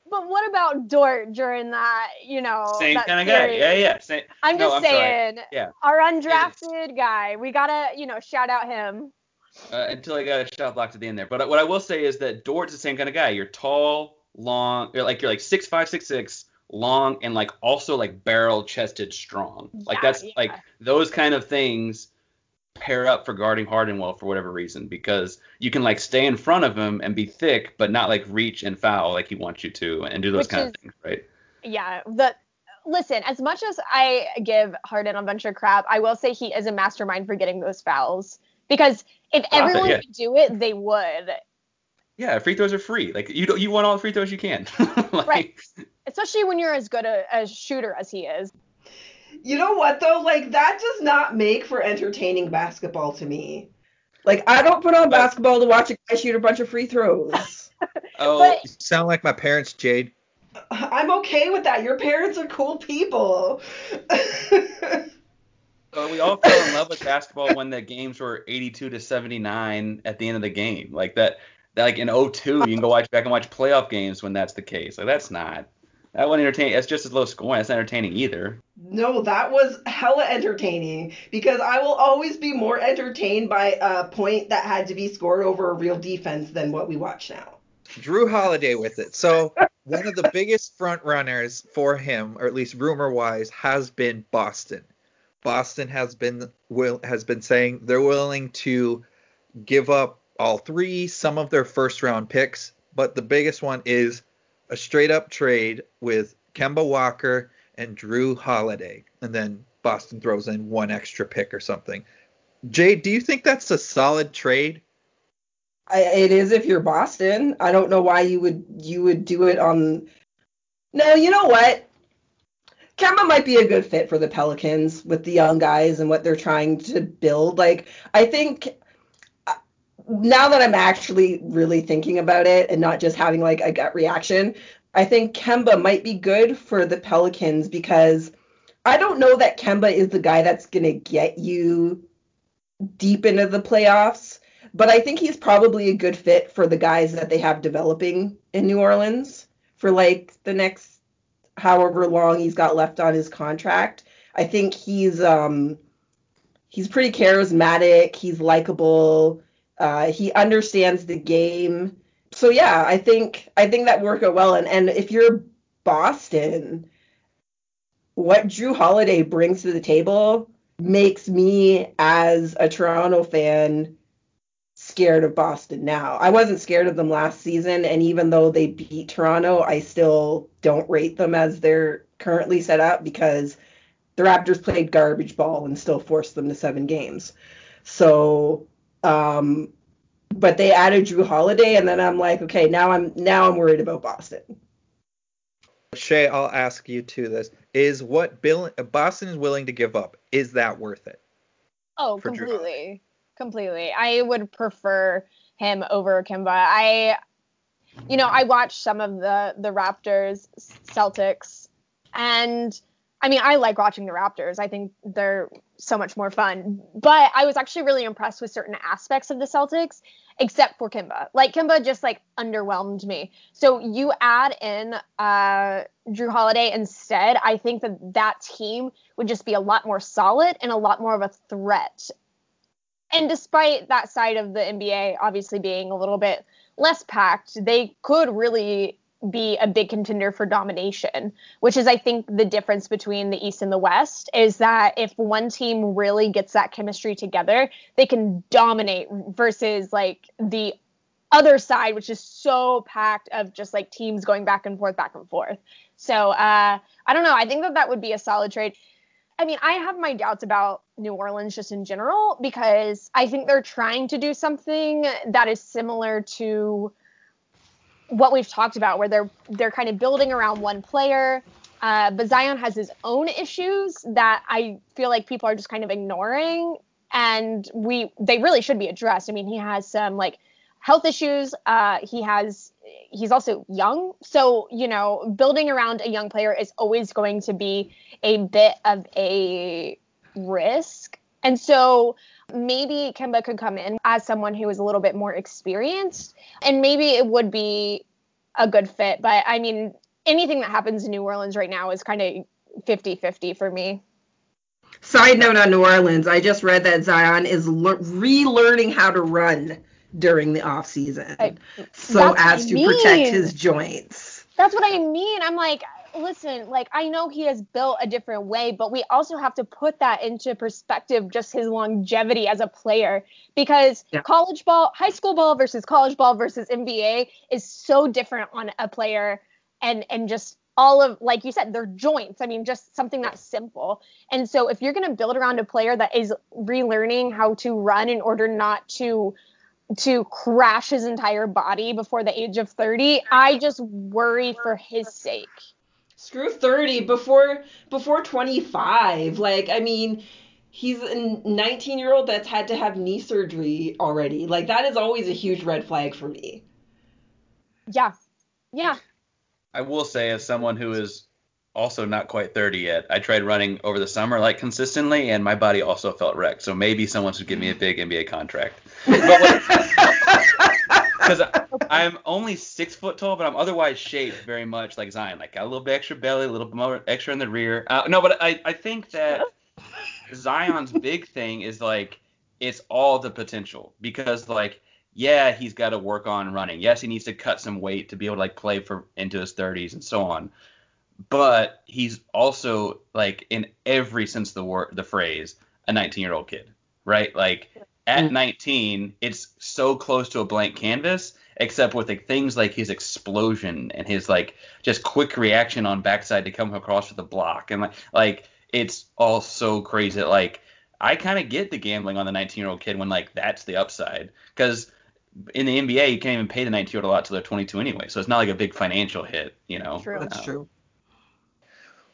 But what about Dort during that, you know? Same kind of guy. Yeah, yeah. Same. I'm no, just I'm saying. Sorry. Yeah. Our undrafted guy. We gotta, you know, shout out him. Uh, until I got a shot blocked at the end there. But what I will say is that Dort's the same kind of guy. You're tall, long, you're like you're like six five, six six, long and like also like barrel chested strong. Yeah, like that's yeah. like those kind of things pair up for guarding Harden well for whatever reason because you can like stay in front of him and be thick but not like reach and foul like he wants you to and do those Which kind is, of things, right? Yeah, the listen, as much as I give Harden a bunch of crap, I will say he is a mastermind for getting those fouls because if everyone yeah. could do it, they would. Yeah, free throws are free. Like you don't you want all the free throws you can. like, right. Especially when you're as good a, a shooter as he is. You know what though? Like that does not make for entertaining basketball to me. Like I don't put on basketball to watch a guy shoot a bunch of free throws. oh, but, you sound like my parents, Jade. Uh, I'm okay with that. Your parents are cool people. So we all fell in love with basketball when the games were 82 to 79 at the end of the game. Like that like in 02, you can go watch back and watch playoff games when that's the case. Like that's not That wasn't entertaining. That's just as low scoring. That's not entertaining either. No, that was hella entertaining because I will always be more entertained by a point that had to be scored over a real defense than what we watch now. Jrue Holiday with it. So one of the biggest front runners for him, or at least rumor wise, has been Boston. Boston has been will has been saying they're willing to give up all three, some of their first round picks, but the biggest one is a straight up trade with Kemba Walker and Jrue Holiday, and then Boston throws in one extra pick or something. Jay, do you think that's a solid trade? I, it is if you're Boston. I don't know why you would you would do it on. No, you know what? Kemba might be a good fit for the Pelicans with the young guys and what they're trying to build. Like I think now that I'm actually really thinking about it and not just having like a gut reaction, I think Kemba might be good for the Pelicans because I don't know that Kemba is the guy that's going to get you deep into the playoffs, but I think he's probably a good fit for the guys that they have developing in New Orleans for like the next however long he's got left on his contract. I think he's um he's pretty charismatic, he's likable, uh, he understands the game. So yeah, I think I think that worked out well. And and if you're Boston, what Jrue Holiday brings to the table makes me as a Toronto fan scared of Boston now. I wasn't scared of them last season, and even though they beat Toronto, I still don't rate them as they're currently set up because the Raptors played garbage ball and still forced them to seven games. So, um, but they added Jrue Holiday, and then I'm like, okay, now I'm now I'm worried about Boston. Shay, I'll ask you to this: Is what Bill Boston is willing to give up is that worth it? Oh, completely. Completely. I would prefer him over Kemba. I you know, I watched some of the the Raptors Celtics and I mean, I like watching the Raptors. I think they're so much more fun. But I was actually really impressed with certain aspects of the Celtics, except for Kemba. Like Kemba just like underwhelmed me. So you add in uh, Jrue Holiday instead. I think that that team would just be a lot more solid and a lot more of a threat. And despite that side of the NBA obviously being a little bit less packed, they could really be a big contender for domination, which is I think the difference between the East and the West is that if one team really gets that chemistry together, they can dominate versus like the other side, which is so packed of just like teams going back and forth, back and forth. So uh, I don't know. I think that that would be a solid trade. I mean, I have my doubts about New Orleans just in general because I think they're trying to do something that is similar to what we've talked about, where they're they're kind of building around one player. Uh, but Zion has his own issues that I feel like people are just kind of ignoring, and we they really should be addressed. I mean, he has some like health issues. Uh, he has he's also young, so you know, building around a young player is always going to be a bit of a risk. And so maybe Kemba could come in as someone who is a little bit more experienced, and maybe it would be a good fit. But I mean, anything that happens in New Orleans right now is kind of 50 50 for me. Side note on New Orleans, I just read that Zion is le- relearning how to run during the off season, I- so as to I protect his joints. That's what I mean. I'm like, listen, like I know he has built a different way, but we also have to put that into perspective, just his longevity as a player, because Yeah. college ball, high school ball versus college ball versus NBA is so different on a player, and and just all of like you said, their joints. I mean, just something that's simple. And so if you're gonna build around a player that is relearning how to run in order not to to crash his entire body before the age of 30, I just worry for his sake. Screw 30 before before 25. Like, I mean, he's a 19 year old that's had to have knee surgery already. Like, that is always a huge red flag for me. Yeah. Yeah. I will say, as someone who is also not quite 30 yet, I tried running over the summer like consistently, and my body also felt wrecked. So maybe someone should give me a big NBA contract. Because I'm only six foot tall, but I'm otherwise shaped very much like Zion. Like got a little bit extra belly, a little bit more extra in the rear. Uh, no, but I I think that Zion's big thing is like it's all the potential because like yeah he's got to work on running. Yes, he needs to cut some weight to be able to like play for into his 30s and so on. But he's also like in every sense of the word the phrase a 19 year old kid, right? Like at mm. 19, it's so close to a blank canvas, except with like, things like his explosion and his like just quick reaction on backside to come across with a block, and like like it's all so crazy. that, Like I kind of get the gambling on the 19 year old kid when like that's the upside, because in the NBA you can't even pay the 19 year old a lot till they're 22 anyway, so it's not like a big financial hit, you know. True. That's true.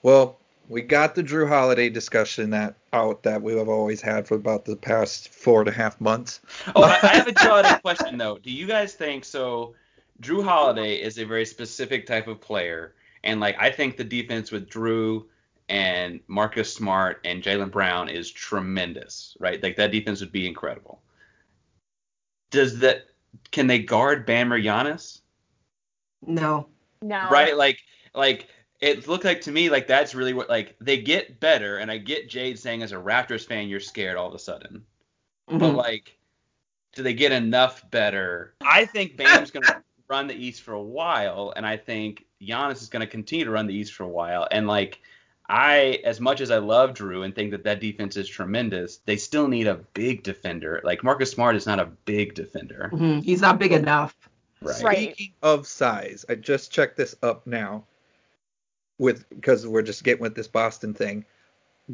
Well, we got the Jrue Holiday discussion that out that we have always had for about the past four and a half months. Oh, I, I have a Jordan question though. Do you guys think so? Jrue Holiday is a very specific type of player, and like I think the defense with Jrue and Marcus Smart and Jaylen Brown is tremendous, right? Like that defense would be incredible. Does that? Can they guard Bam or Giannis? No. No. Right? Like, like it looked like to me like that's really what like they get better, and I get Jade saying as a Raptors fan you're scared all of a sudden. but Mhm. like, do they get enough better? I think Bam's going to run the East for a while, and I think Giannis is going to continue to run the East for a while. And like, I, as much as I love Jrue and think that that defense is tremendous, they still need a big defender. Like Marcus Smart is not a big defender, Mhm. He's not big enough. right? Right. Speaking of size, I just checked this up now with because we're just getting with this Boston thing.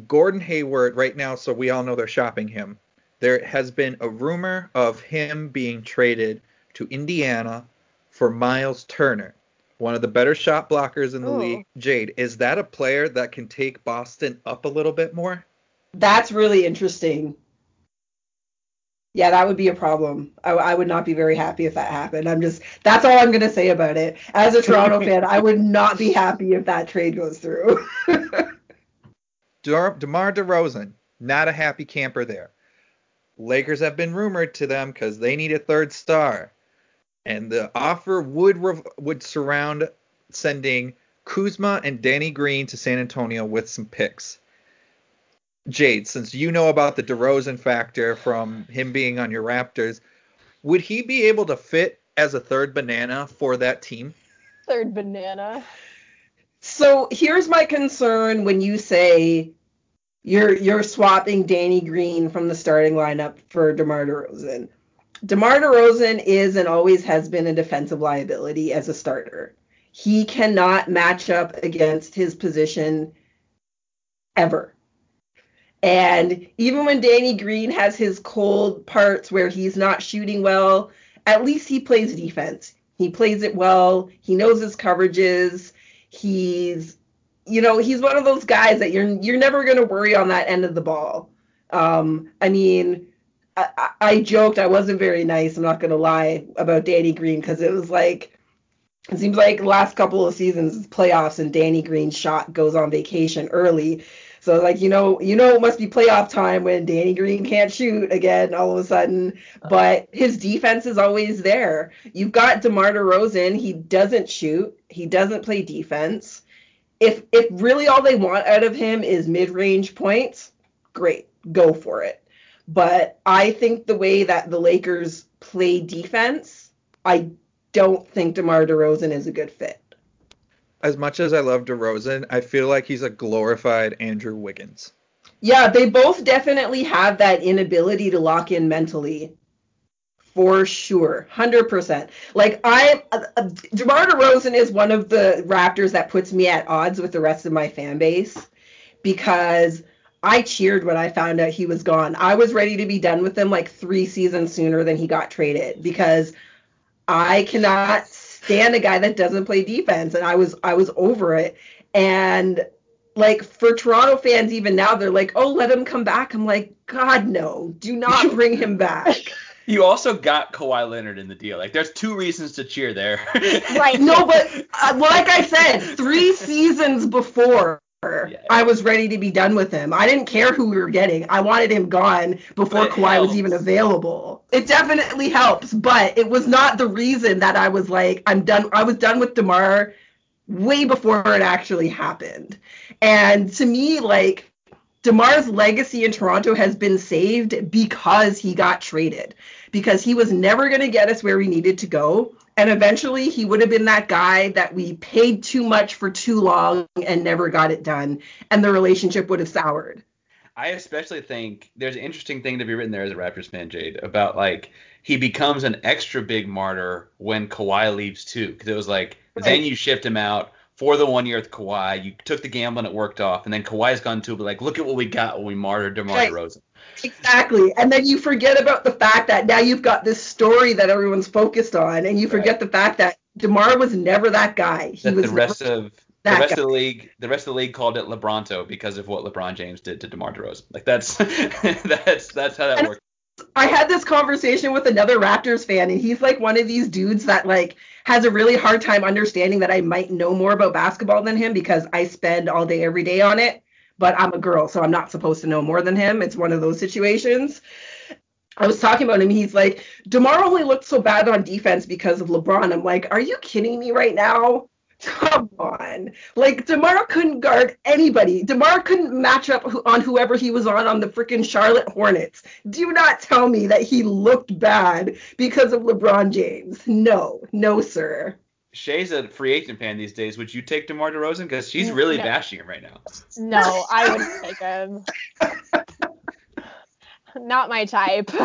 Gordon Hayward right now, so we all know they're shopping him. There has been a rumor of him being traded to Indiana for Miles Turner, one of the better shot blockers in the Ooh. league. Jade, is that a player that can take Boston up a little bit more? That's really interesting. Yeah, that would be a problem. I, I would not be very happy if that happened. I'm just, that's all I'm going to say about it. As a Toronto fan, I would not be happy if that trade goes through. DeMar DeRozan, not a happy camper there. Lakers have been rumored to them because they need a third star, and the offer would rev- would surround sending Kuzma and Danny Green to San Antonio with some picks. Jade, since you know about the DeRozan factor from him being on your Raptors, would he be able to fit as a third banana for that team? Third banana. so here's my concern when you say you're you're swapping Danny Green from the starting lineup for DeMar DeRozan. DeMar DeRozan is and always has been a defensive liability as a starter. He cannot match up against his position ever. And even when Danny Green has his cold parts where he's not shooting well, at least he plays defense. He plays it well. He knows his coverages. He's you know, he's one of those guys that you're you're never going to worry on that end of the ball. Um, I mean, I, I, joked I wasn't very nice. I'm not going to lie about Danny Green because it was like it seems like last couple of seasons playoffs and Danny Green's shot goes on vacation early. So like you know you know it must be playoff time when Danny Green can't shoot again all of a sudden. Uh-huh. But his defense is always there. You've got DeMar DeRozan. He doesn't shoot. He doesn't play defense if if really all they want out of him is mid-range points, great, go for it. But I think the way that the Lakers play defense, I don't think DeMar DeRozan is a good fit. As much as I love DeRozan, I feel like he's a glorified Andrew Wiggins. Yeah, they both definitely have that inability to lock in mentally. For sure, 100%. Like I uh, DeMar DeRozan is one of the Raptors that puts me at odds with the rest of my fan base because I cheered when I found out he was gone. I was ready to be done with him like 3 seasons sooner than he got traded because I cannot stand a guy that doesn't play defense and I was I was over it. And like for Toronto fans even now they're like, "Oh, let him come back." I'm like, "God no. Do not bring him back." You also got Kawhi Leonard in the deal. Like, there's two reasons to cheer there. Right. no, but uh, like I said, 3 seasons before Yeah. I was ready to be done with him. I didn't care who we were getting. I wanted him gone before But Kawhi was even available. It definitely helps, but it was not the reason that I was like, I'm done. I was done with DeMar way before it actually happened. And to me, like, DeMar's legacy in Toronto has been saved because he got traded, because he was never going to get us where we needed to go. And eventually he would have been that guy that we paid too much for too long and never got it done. And the relationship would have soured. I especially think there's an interesting thing to be written there as a Raptors fan, Jade, about like he becomes an extra big martyr when Kawhi leaves too, because it was like then you shift him out for the one year with Kawhi, you took the gamble and it worked off, and then Kawhi's gone too, but like look at what we got when we martyred DeMar Right. Exactly. And then you forget about the fact that now you've got this story that everyone's focused on, and you forget the fact that DeMar was never that guy. He That was the rest of the rest guy. of the league, the rest of the league called it LeBronto because of what LeBron James did to DeMar DeRozan. Like that's that's that's how that And- works. I had this conversation with another Raptors fan, and he's like one of these dudes that like has a really hard time understanding that I might know more about basketball than him because I spend all day every day on it. But I'm a girl, so I'm not supposed to know more than him. It's one of those situations. I was talking about him. He's like, DeMar only looked so bad on defense because of LeBron. I'm like, are you kidding me right now? Come on. Like, DeMar couldn't guard anybody. DeMar couldn't match up on whoever he was on on the freaking Charlotte Hornets. Do not tell me that he looked bad because of LeBron James. No, no, sir. Shay's a free agent fan these days. Would you take DeMar DeRozan? Because she's No. really bashing him right now. No, I wouldn't take him. Not my type.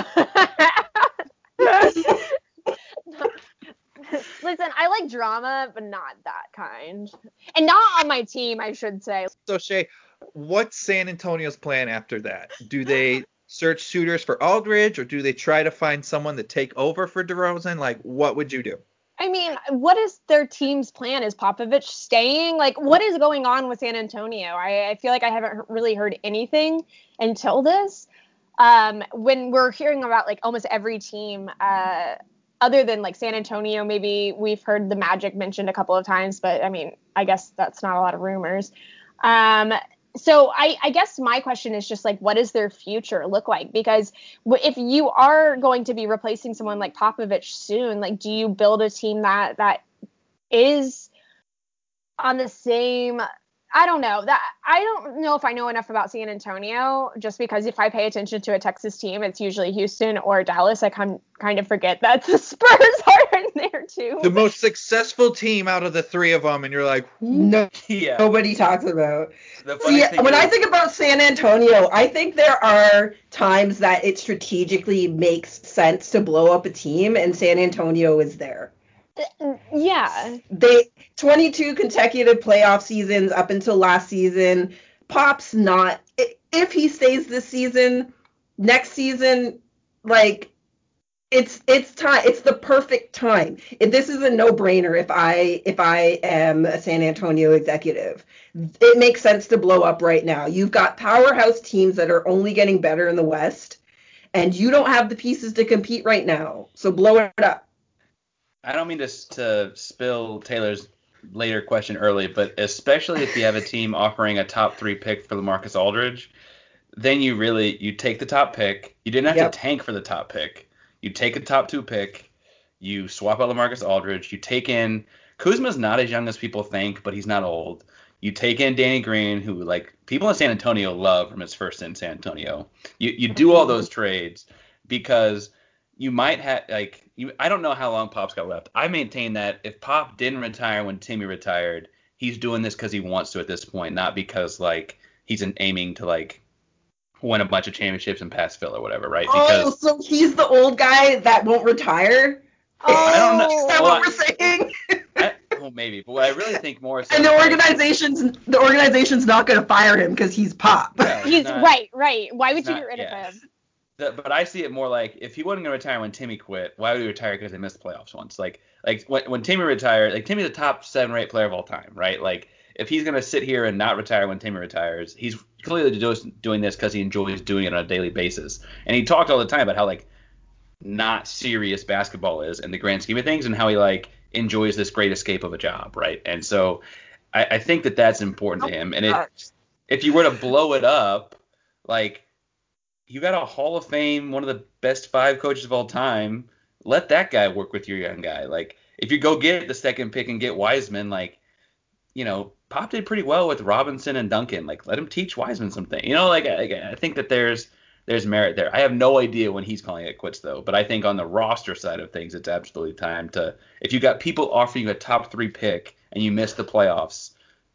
Listen, I like drama, but not that kind. And not on my team, I should say. So Shay, what's San Antonio's plan after that? Do they search suitors for Aldridge, or do they try to find someone to take over for DeRozan? Like, what would you do? I mean, what is their team's plan? Is Popovich staying? Like, what is going on with San Antonio? I, I feel like I haven't really heard anything until this. Um, when we're hearing about like almost every team, uh, other than like San Antonio, maybe we've heard the Magic mentioned a couple of times, but I mean, I guess that's not a lot of rumors. Um, so I, I guess my question is just like, what does their future look like? Because if you are going to be replacing someone like Popovich soon, like, do you build a team that that is on the same? I don't know that I don't know if I know enough about San Antonio. Just because if I pay attention to a Texas team, it's usually Houston or Dallas. I kind kind of forget that the Spurs are there too. The most successful team out of the three of them, and you're like. No, Yeah. nobody talks about. The funny See, thing when I think about San Antonio, I think there are times that it strategically makes sense to blow up a team, and San Antonio is there. yeah, They 22 consecutive playoff seasons up until last season. Pop's not. If he stays this season, next season, like it's it's time. It's the perfect time. If this is a no-brainer. If I if I am a San Antonio executive, it makes sense to blow up right now. You've got powerhouse teams that are only getting better in the West, and you don't have the pieces to compete right now. So blow it up. I don't mean to, to spill Taylor's later question early, but especially if you have a team offering a top three pick for Lamarcus Aldridge, then you really you take the top pick. You didn't have Yep. to tank for the top pick. You take a top two pick. You swap out Lamarcus Aldridge. You take in Kuzma's not as young as people think, but he's not old. You take in Danny Green, who like people in San Antonio love from his first in San Antonio. You you do all those trades because you might have like you I don't know how long Pop's got left. I maintain that if Pop didn't retire when Timmy retired, he's doing this because he wants to at this point, not because like he's an, aiming to like win a bunch of championships and pass Phil or whatever, right? Oh, so he's the old guy that won't retire? I don't know. Is that Well, what we're saying? I, well, maybe, but what I really think more so and the is, like, organization's the organization's not going to fire him because he's pop. yeah, he's not- right, right. Why would you not- get rid yeah. of him? The- but I see it more like if he wasn't going to retire when Timmy quit, why would he retire because they missed the playoffs once? Like like when, when Timmy retired, like Timmy's a top seven or eight player of all time, right? Like if he's going to sit here and not retire when Timmy retires, he's clearly just doing this because he enjoys doing it on a daily basis. And he talked all the time about how like not serious basketball is in the grand scheme of things and how he like enjoys this great escape of a job, right? And so I, I think that that's important to oh him. And it, if you were to blow it up, like you got a Hall of Fame, one of the best five coaches of all time. Let that guy work with your young guy. Like if you go get the second pick and get Wiseman, like you know, Pop did pretty well with Robinson and Duncan. Like let him teach Wiseman something. You know, like I, I think that there's there's merit there. I have no idea when he's calling it quits though, but I think on the roster side of things, it's absolutely time to. If you got people offering you a top three pick and you miss the playoffs,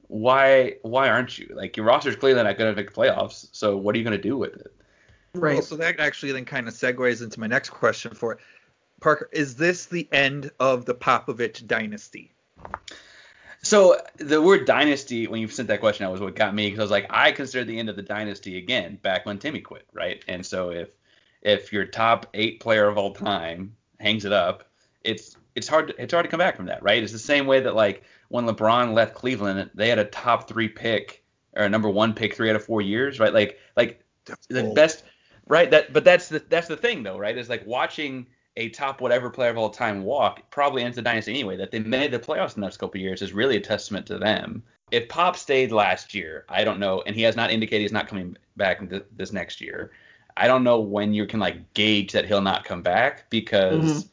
why why aren't you? Like your roster's clearly not going to make the playoffs, so what are you going to do with it? Right. Well, so that actually then kind of segues into my next question for it. Parker, is this the end of the Popovich dynasty? So the word dynasty, when you sent that question, out was what got me because I was like, I consider the end of the dynasty again back when Timmy quit, right? And so if if your top eight player of all time hangs it up, it's it's hard to, it's hard to come back from that, right? It's the same way that like when LeBron left Cleveland, they had a top three pick or a number one pick three out of four years, right? Like like the best, right? That but that's the that's the thing though, right? Is like watching a top whatever player of all time walk probably ends the dynasty anyway. That they made the playoffs in the next couple of years is really a testament to them. If Pop stayed last year, I don't know, and he has not indicated he's not coming back th- this next year. I don't know when you can like gauge that he'll not come back because Mhm.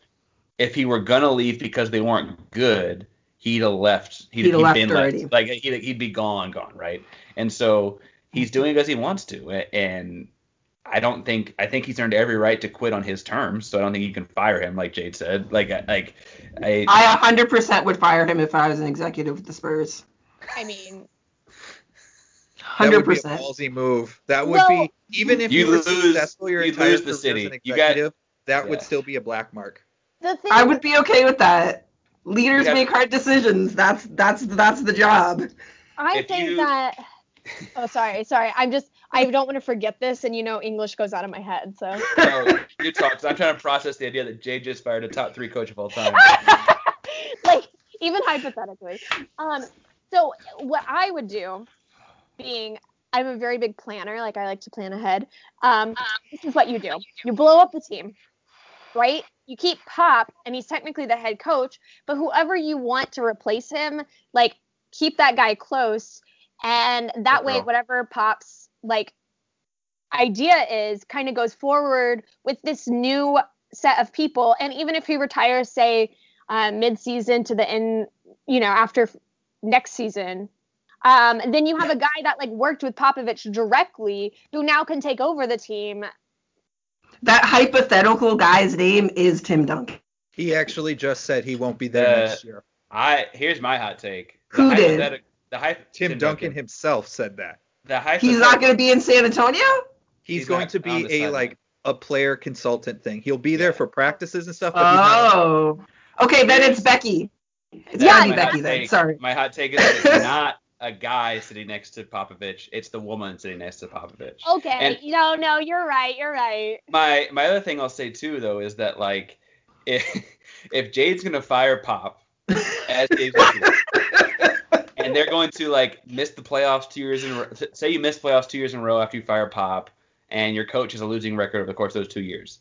if he were gonna leave because they weren't good, he'd have left. He'd, He'd have left been already. Like he'd, he'd be gone, gone, right? And so he's doing it as he wants to, and I don't think I think he's earned every right to quit on his terms. So I don't think you can fire him, like Jade said. Like I- like I I 100% would fire him if I was an executive with the Spurs. I mean, That would be a 100%. ballsy move. That would Well- be even if You you, were lose- successful your you entire lose the city. You got- executive, that would still be a black mark. the thing. I would be okay with that. Leaders You got- make hard decisions. That's that's that's the job. I if think you- that. Oh, sorry, sorry. I'm just. I don't want to forget this, and you know, English goes out of my head. So. oh, you talk. I'm trying to process the idea that Jay just fired a top three coach of all time. like even hypothetically. Um, so what I would do, being I'm a very big planner, like I like to plan ahead. Um, this is what you do: you blow up the team, right? You keep Pop, and he's technically the head coach, but whoever you want to replace him, like keep that guy close, and that way, whatever Pop's like idea is, kind of goes forward with this new set of people. And even if he retires, say uh, mid-season to the end, you know, after f- next season. Um, then you have a guy that like worked with Popovich directly, who now can take over the team. That hypothetical guy's name is Tim Duncan. He actually just said he won't be there Uh, next year. I here's my hot take. The Who did? Hypothetic- The hy- Tim, Duncan, himself said that. The He's not going to be in San Antonio. He's, He's going to be a sideline. like a player consultant thing. He'll be there Yeah. for practices and stuff. But Oh. Okay, then it's Becky. It's Yeah, gotta be my Becky then. take. Sorry. My hot take is it's not a guy sitting next to Popovich. It's the woman sitting next to Popovich. Okay, And- no, no, you're right, you're right. My my other thing I'll say too though is that like if if Jade's gonna fire Pop as the executive and they're going to like miss the playoffs two years in a row. Say you miss playoffs two years in a row after you fire Pop, and your coach has a losing record over the course of those two years.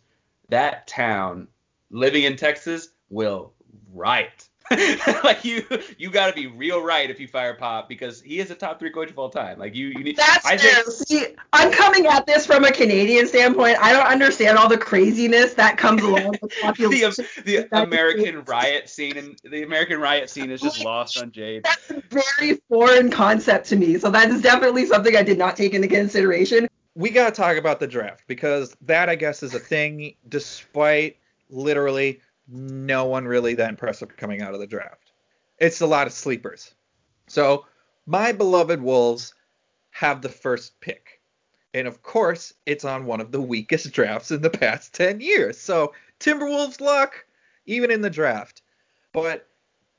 That town, living in Texas, will riot. like you, you got to be real right if you fire Pop because he is a top three coach of all time. Like you, you need. That's I fair. think See, I'm coming at this from a Canadian standpoint. I don't understand all the craziness that comes along with population. the the American riot scene and the American riot scene is just lost on Jade. That's a very foreign concept to me. So that is definitely something I did not take into consideration. we got to talk about the draft because that I guess is a thing despite literally no one really that impressive coming out of the draft. It's a lot of sleepers. So, my beloved Wolves have the first pick. And of course, it's on one of the weakest drafts in the past 10 years. So, Timberwolves luck even in the draft. But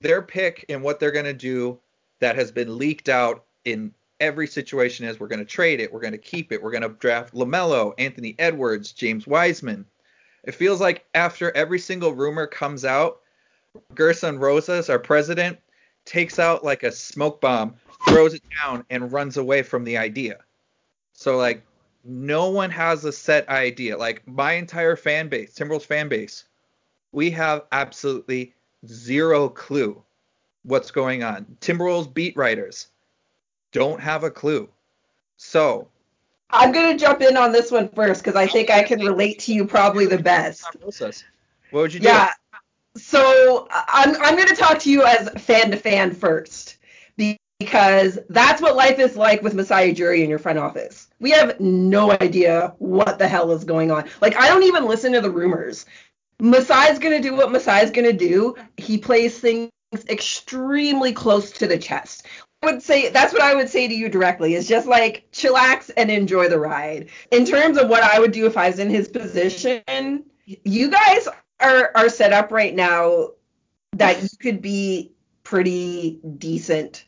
their pick and what they're going to do that has been leaked out in every situation is we're going to trade it, we're going to keep it, we're going to draft LaMelo, Anthony Edwards, James Wiseman. It feels like after every single rumor comes out, Gersson Rosas, our president, takes out like a smoke bomb, throws it down, and runs away from the idea. So like no one has a set idea. Like my entire fan base, Timberwolves fan base, we have absolutely zero clue what's going on. Timberwolves beat writers don't have a clue. So I'm gonna jump in on this one first because I think I can relate to you probably the best. What would you do? Yeah. So I'm I'm gonna talk to you as fan to fan first because that's what life is like with Masai Ujiri in your front office. We have no idea what the hell is going on. Like I don't even listen to the rumors. Masai's gonna do what Masai's gonna do. He plays things extremely close to the chest. I would say that's what I would say to you directly is just like chillax and enjoy the ride. In terms of what I would do if I was in his position, you guys are are set up right now that you could be pretty decent.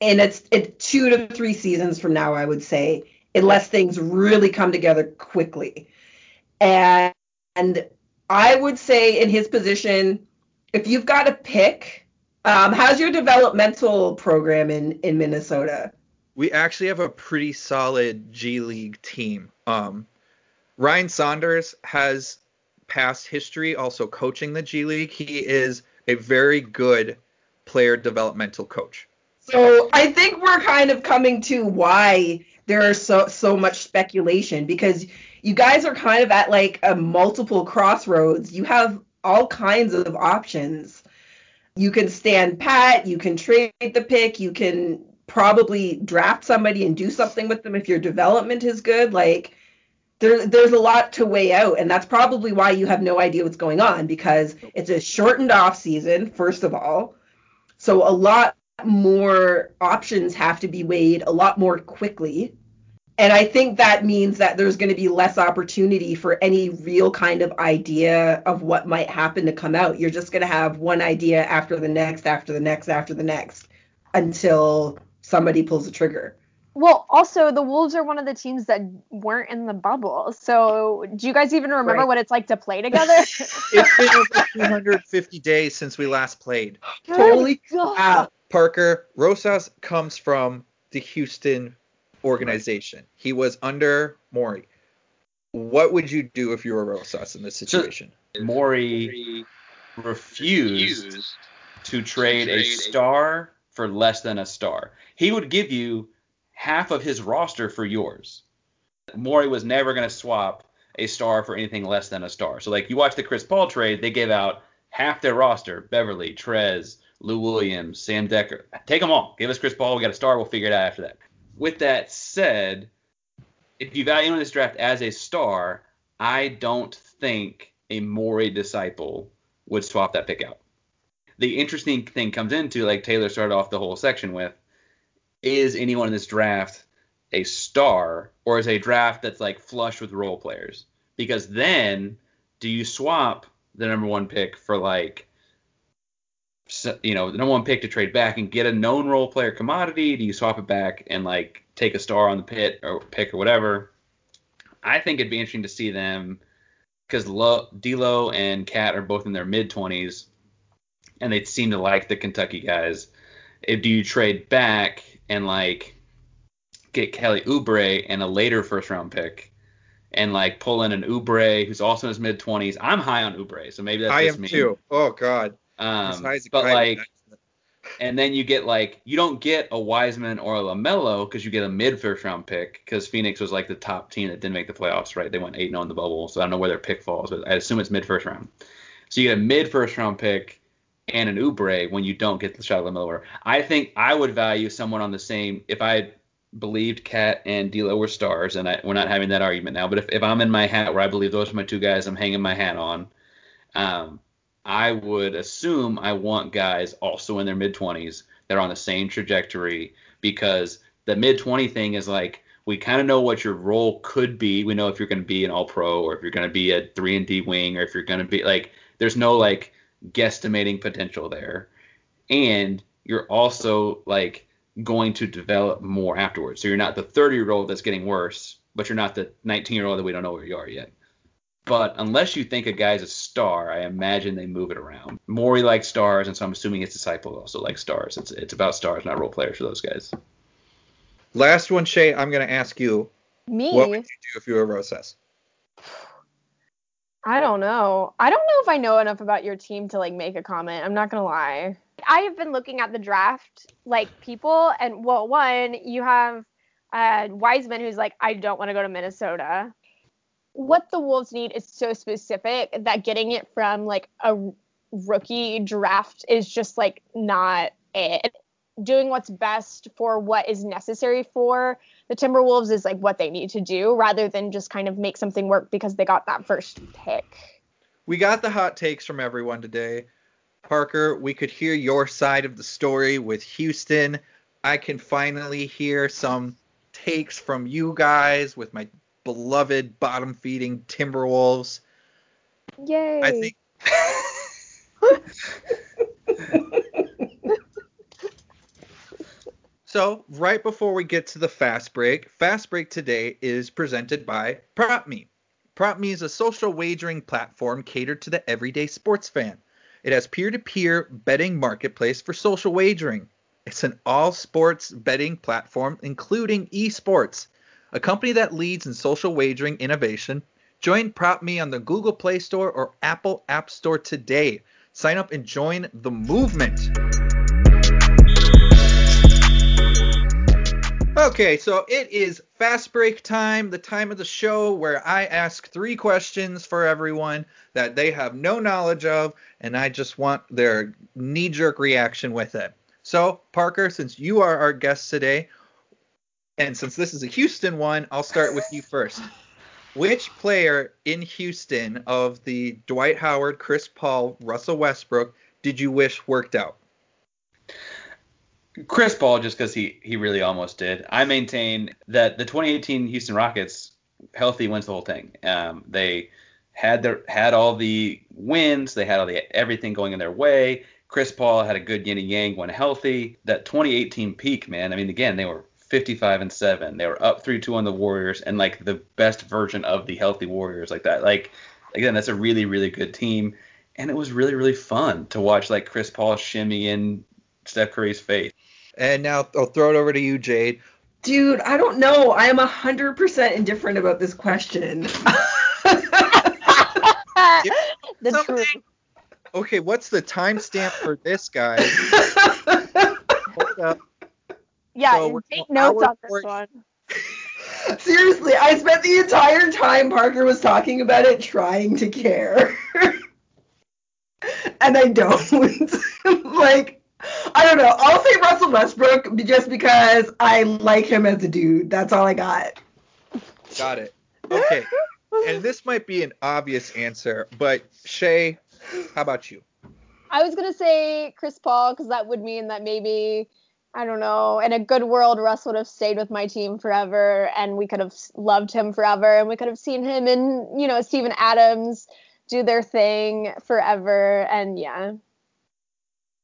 And it's two to three seasons from now, I would say, unless things really come together quickly. And and I would say in his position, if you've got to pick, um, how's your developmental program in in Minnesota? We actually have a pretty solid G League team. Um, Ryan Saunders has past history also coaching the G League. He is a very good player developmental coach. So I think we're kind of coming to why there is so so much speculation because you guys are kind of at like a multiple crossroads. You have all kinds of options. You can stand pat, you can trade the pick, you can probably draft somebody and do something with them if your development is good. Like there, there's a lot to weigh out, and that's probably why you have no idea what's going on because it's a shortened off season, first of all. So a lot more options have to be weighed a lot more quickly. And I think that means that there's going to be less opportunity for any real kind of idea of what might happen to come out. You're just going to have one idea after the next, after the next, after the next until somebody pulls the trigger. Well, also the Wolves are one of the teams that weren't in the bubble. So, do you guys even remember Right. what it's like to play together? It's been over 250 days since we last played. Oh Holy God. Wow. Parker Rosas comes from the Houston organization. He was under Morey. What would you do if you were Rosas in this situation? Morey refused to trade a star for less than a star. He would give you half of his roster for yours. Morey was never going to swap a star for anything less than a star. So like you watch the Chris Paul trade, they gave out half their roster: Beverley, Trez, Lou Williams, Sam Dekker. Take them all. Give us Chris Paul. We got a star. We'll figure it out after that. With that said, if you value in this draft as a star, I don't think a Morey disciple would swap that pick out. The interesting thing comes into, like Taylor started off the whole section with, is anyone in this draft a star or is a draft that's like flush with role players? Because then, do you swap the number one pick for like, you know, the number one pick to trade back and get a known role player commodity? Do you swap it back and like take a star on the pit or pick or whatever? I think it'd be interesting to see them because Lo, D'Lo and Cat are both in their mid 20s, and they seem to like the Kentucky guys. If do you trade back and like get Kelly Oubre and a later first round pick, and like pull in an Oubre who's also in his mid 20s? I'm high on Oubre, so maybe that's I just am me. too. Oh God. Um, but like, and then you get like you don't get a Wiseman or a Lamelo because you get a mid first round pick because Phoenix was like the top team that didn't make the playoffs, right? They went eight 0 in the bubble, so I don't know where their pick falls, but I assume it's mid first round. So you get a mid first round pick and an Oubre when you don't get the shot of Lamelo. I think I would value someone on the same if I believed Cat and D'Lo were stars, and I, we're not having that argument now. But if, if I'm in my hat where I believe those are my two guys, I'm hanging my hat on. Um, I would assume I want guys also in their mid 20s that are on the same trajectory because the mid 20 thing is like we kind of know what your role could be. We know if you're going to be an all pro or if you're going to be a 3 and D wing or if you're going to be like there's no like guesstimating potential there. And you're also like going to develop more afterwards. So you're not the 30 year old that's getting worse, but you're not the 19 year old that we don't know where you are yet. But unless you think a guy's a star, I imagine they move it around. Morey likes stars, and so I'm assuming his disciple also likes stars. It's it's about stars, not role players for those guys. Last one, Shay. I'm gonna ask you. Me? What would you do if you were Rosas? I don't know. I don't know if I know enough about your team to like make a comment. I'm not gonna lie. I have been looking at the draft, like people, and well, one, you have uh, Wiseman who's like, I don't want to go to Minnesota. What the Wolves need is so specific that getting it from like a rookie draft is just like not it. Doing what's best for what is necessary for the Timberwolves is like what they need to do rather than just kind of make something work because they got that first pick. We got the hot takes from everyone today. Parker, we could hear your side of the story with Houston. I can finally hear some takes from you guys with my beloved bottom feeding Timberwolves. Yay. I think So, right before we get to the fast break, fast break today is presented by PropMe. PropMe is a social wagering platform catered to the everyday sports fan. It has peer-to-peer betting marketplace for social wagering. It's an all sports betting platform including esports, a company that leads in social wagering innovation. Join PropMe on the Google Play Store or Apple App Store today. Sign up and join the movement. Okay, so it is fast break time, the time of the show where I ask three questions for everyone that they have no knowledge of, and I just want their knee jerk reaction with it. So, Parker, since you are our guest today, and since this is a Houston one, I'll start with you first. Which player in Houston of the Dwight Howard, Chris Paul, Russell Westbrook did you wish worked out? Chris Paul, just because he he really almost did. I maintain that the 2018 Houston Rockets healthy wins the whole thing. Um, they had their had all the wins, they had all the everything going in their way. Chris Paul had a good yin and yang when healthy. That 2018 peak, man. I mean, again, they were 55 and seven. They were up three two on the Warriors, and like the best version of the healthy Warriors, like that. Like again, that's a really really good team, and it was really really fun to watch like Chris Paul shimmy in Steph Curry's face. And now I'll throw it over to you, Jade. Dude, I don't know. I am 100% indifferent about this question. the Something- truth. Okay, what's the timestamp for this guy? Hold up. Yeah, So we're- take notes on this one. Seriously, I spent the entire time Parker was talking about it trying to care. and I don't. like, I don't know. I'll say Russell Westbrook just because I like him as a dude. That's all I got. Got it. Okay. And this might be an obvious answer, but Shay, how about you? I was gonna say Chris Paul because that would mean that maybe I don't know. In a good world, Russ would have stayed with my team forever, and we could have loved him forever, and we could have seen him and you know Steven Adams do their thing forever, and yeah,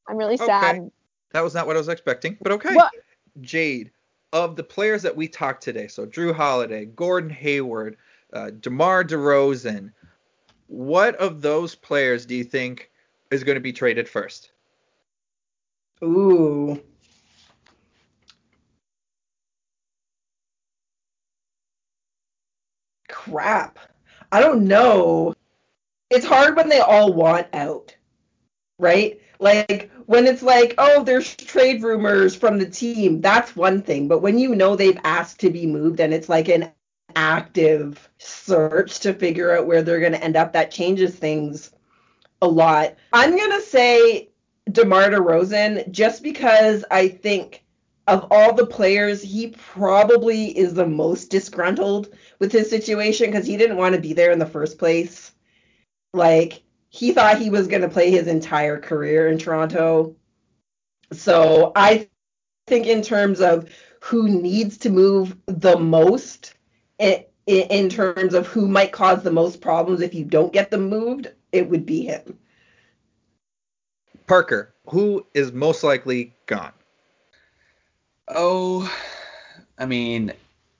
I'm really sad. Okay. That was not what I was expecting, but okay. What? Jade, of the players that we talked today, so Jrue Holiday, Gordon Hayward, uh, DeMar DeRozan, what of those players do you think is going to be traded first? Ooh. Crap. I don't know. It's hard when they all want out, right? Like when it's like, oh, there's trade rumors from the team. That's one thing. But when you know they've asked to be moved and it's like an active search to figure out where they're going to end up, that changes things a lot. I'm going to say DeMar DeRozan just because I think of all the players, he probably is the most disgruntled with his situation because he didn't want to be there in the first place. Like, he thought he was going to play his entire career in Toronto. So I think, in terms of who needs to move the most, in, terms of who might cause the most problems if you don't get them moved, it would be him. Parker, who is most likely gone? Oh, I mean,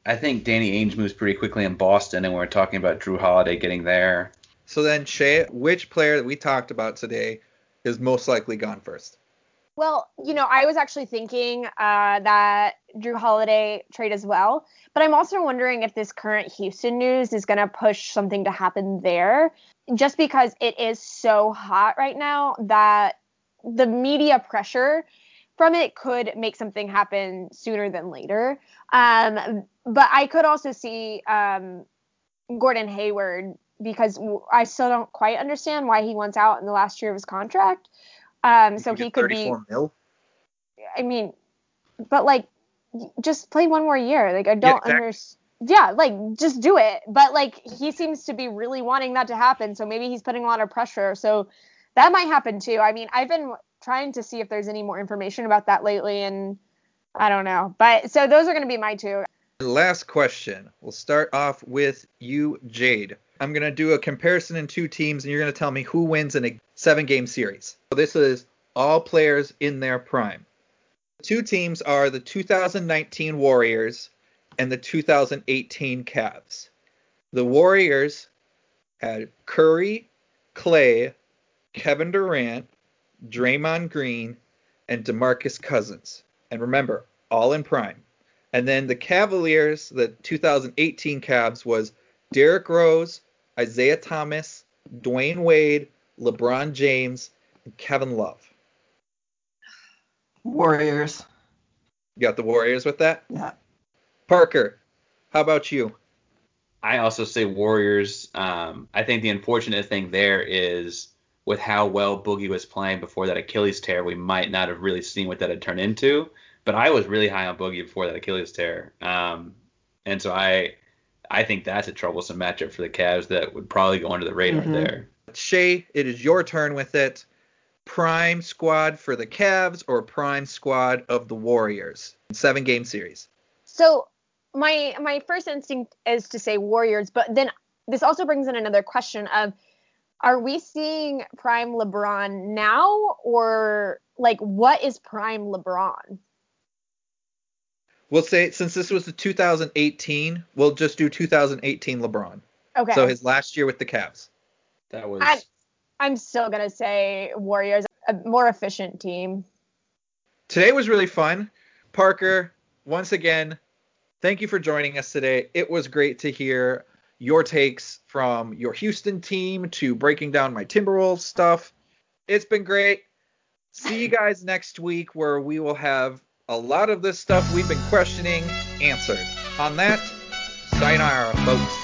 I think Danny Ainge moves pretty quickly in Boston, and we're talking about Jrue Holiday getting there. So then, Shay, which player that we talked about today is most likely gone first? Well, you know, I was actually thinking uh, that Jrue Holiday trade as well, but I'm also wondering if this current Houston news is going to push something to happen there, just because it is so hot right now that the media pressure from it could make something happen sooner than later. Um, but I could also see um, Gordon Hayward because I still don't quite understand why he wants out in the last year of his contract. Um, so he could be. Mil? I mean, but like, just play one more year. Like I don't Yeah, exactly. understand. Yeah, like just do it. But like he seems to be really wanting that to happen. So maybe he's putting a lot of pressure. So that might happen too. I mean, I've been trying to see if there's any more information about that lately, and I don't know. But so those are going to be my two. Last question. We'll start off with you, Jade. I'm going to do a comparison in two teams, and you're going to tell me who wins in a seven game series. So this is all players in their prime. The two teams are the 2019 Warriors and the 2018 Cavs. The Warriors had Curry, Klay, Kevin Durant, Draymond Green, and DeMarcus Cousins. And remember, all in prime. And then the Cavaliers, the 2018 Cavs, was Derrick Rose, Isaiah Thomas, Dwyane Wade, LeBron James, and Kevin Love. Warriors. You got the Warriors with that? Yeah. Parker, how about you? I also say Warriors. Um, I think the unfortunate thing there is with how well Boogie was playing before that Achilles tear, we might not have really seen what that had turned into. But I was really high on Boogie before that Achilles tear, um, and so I I think that's a troublesome matchup for the Cavs that would probably go under the radar Mhm. there. Shay, it is your turn with it. Prime squad for the Cavs or prime squad of the Warriors? Seven game series. So my my first instinct is to say Warriors, but then this also brings in another question of are we seeing prime LeBron now or like what is prime LeBron? We'll say since this was the 2018, we'll just do 2018 LeBron. Okay. So his last year with the Cavs. That was I- I'm still going to say Warriors, a more efficient team. Today was really fun. Parker, once again, thank you for joining us today. It was great to hear your takes from your Houston team to breaking down my Timberwolves stuff. It's been great. See you guys next week where we will have a lot of this stuff we've been questioning answered. On that, sayonara, folks.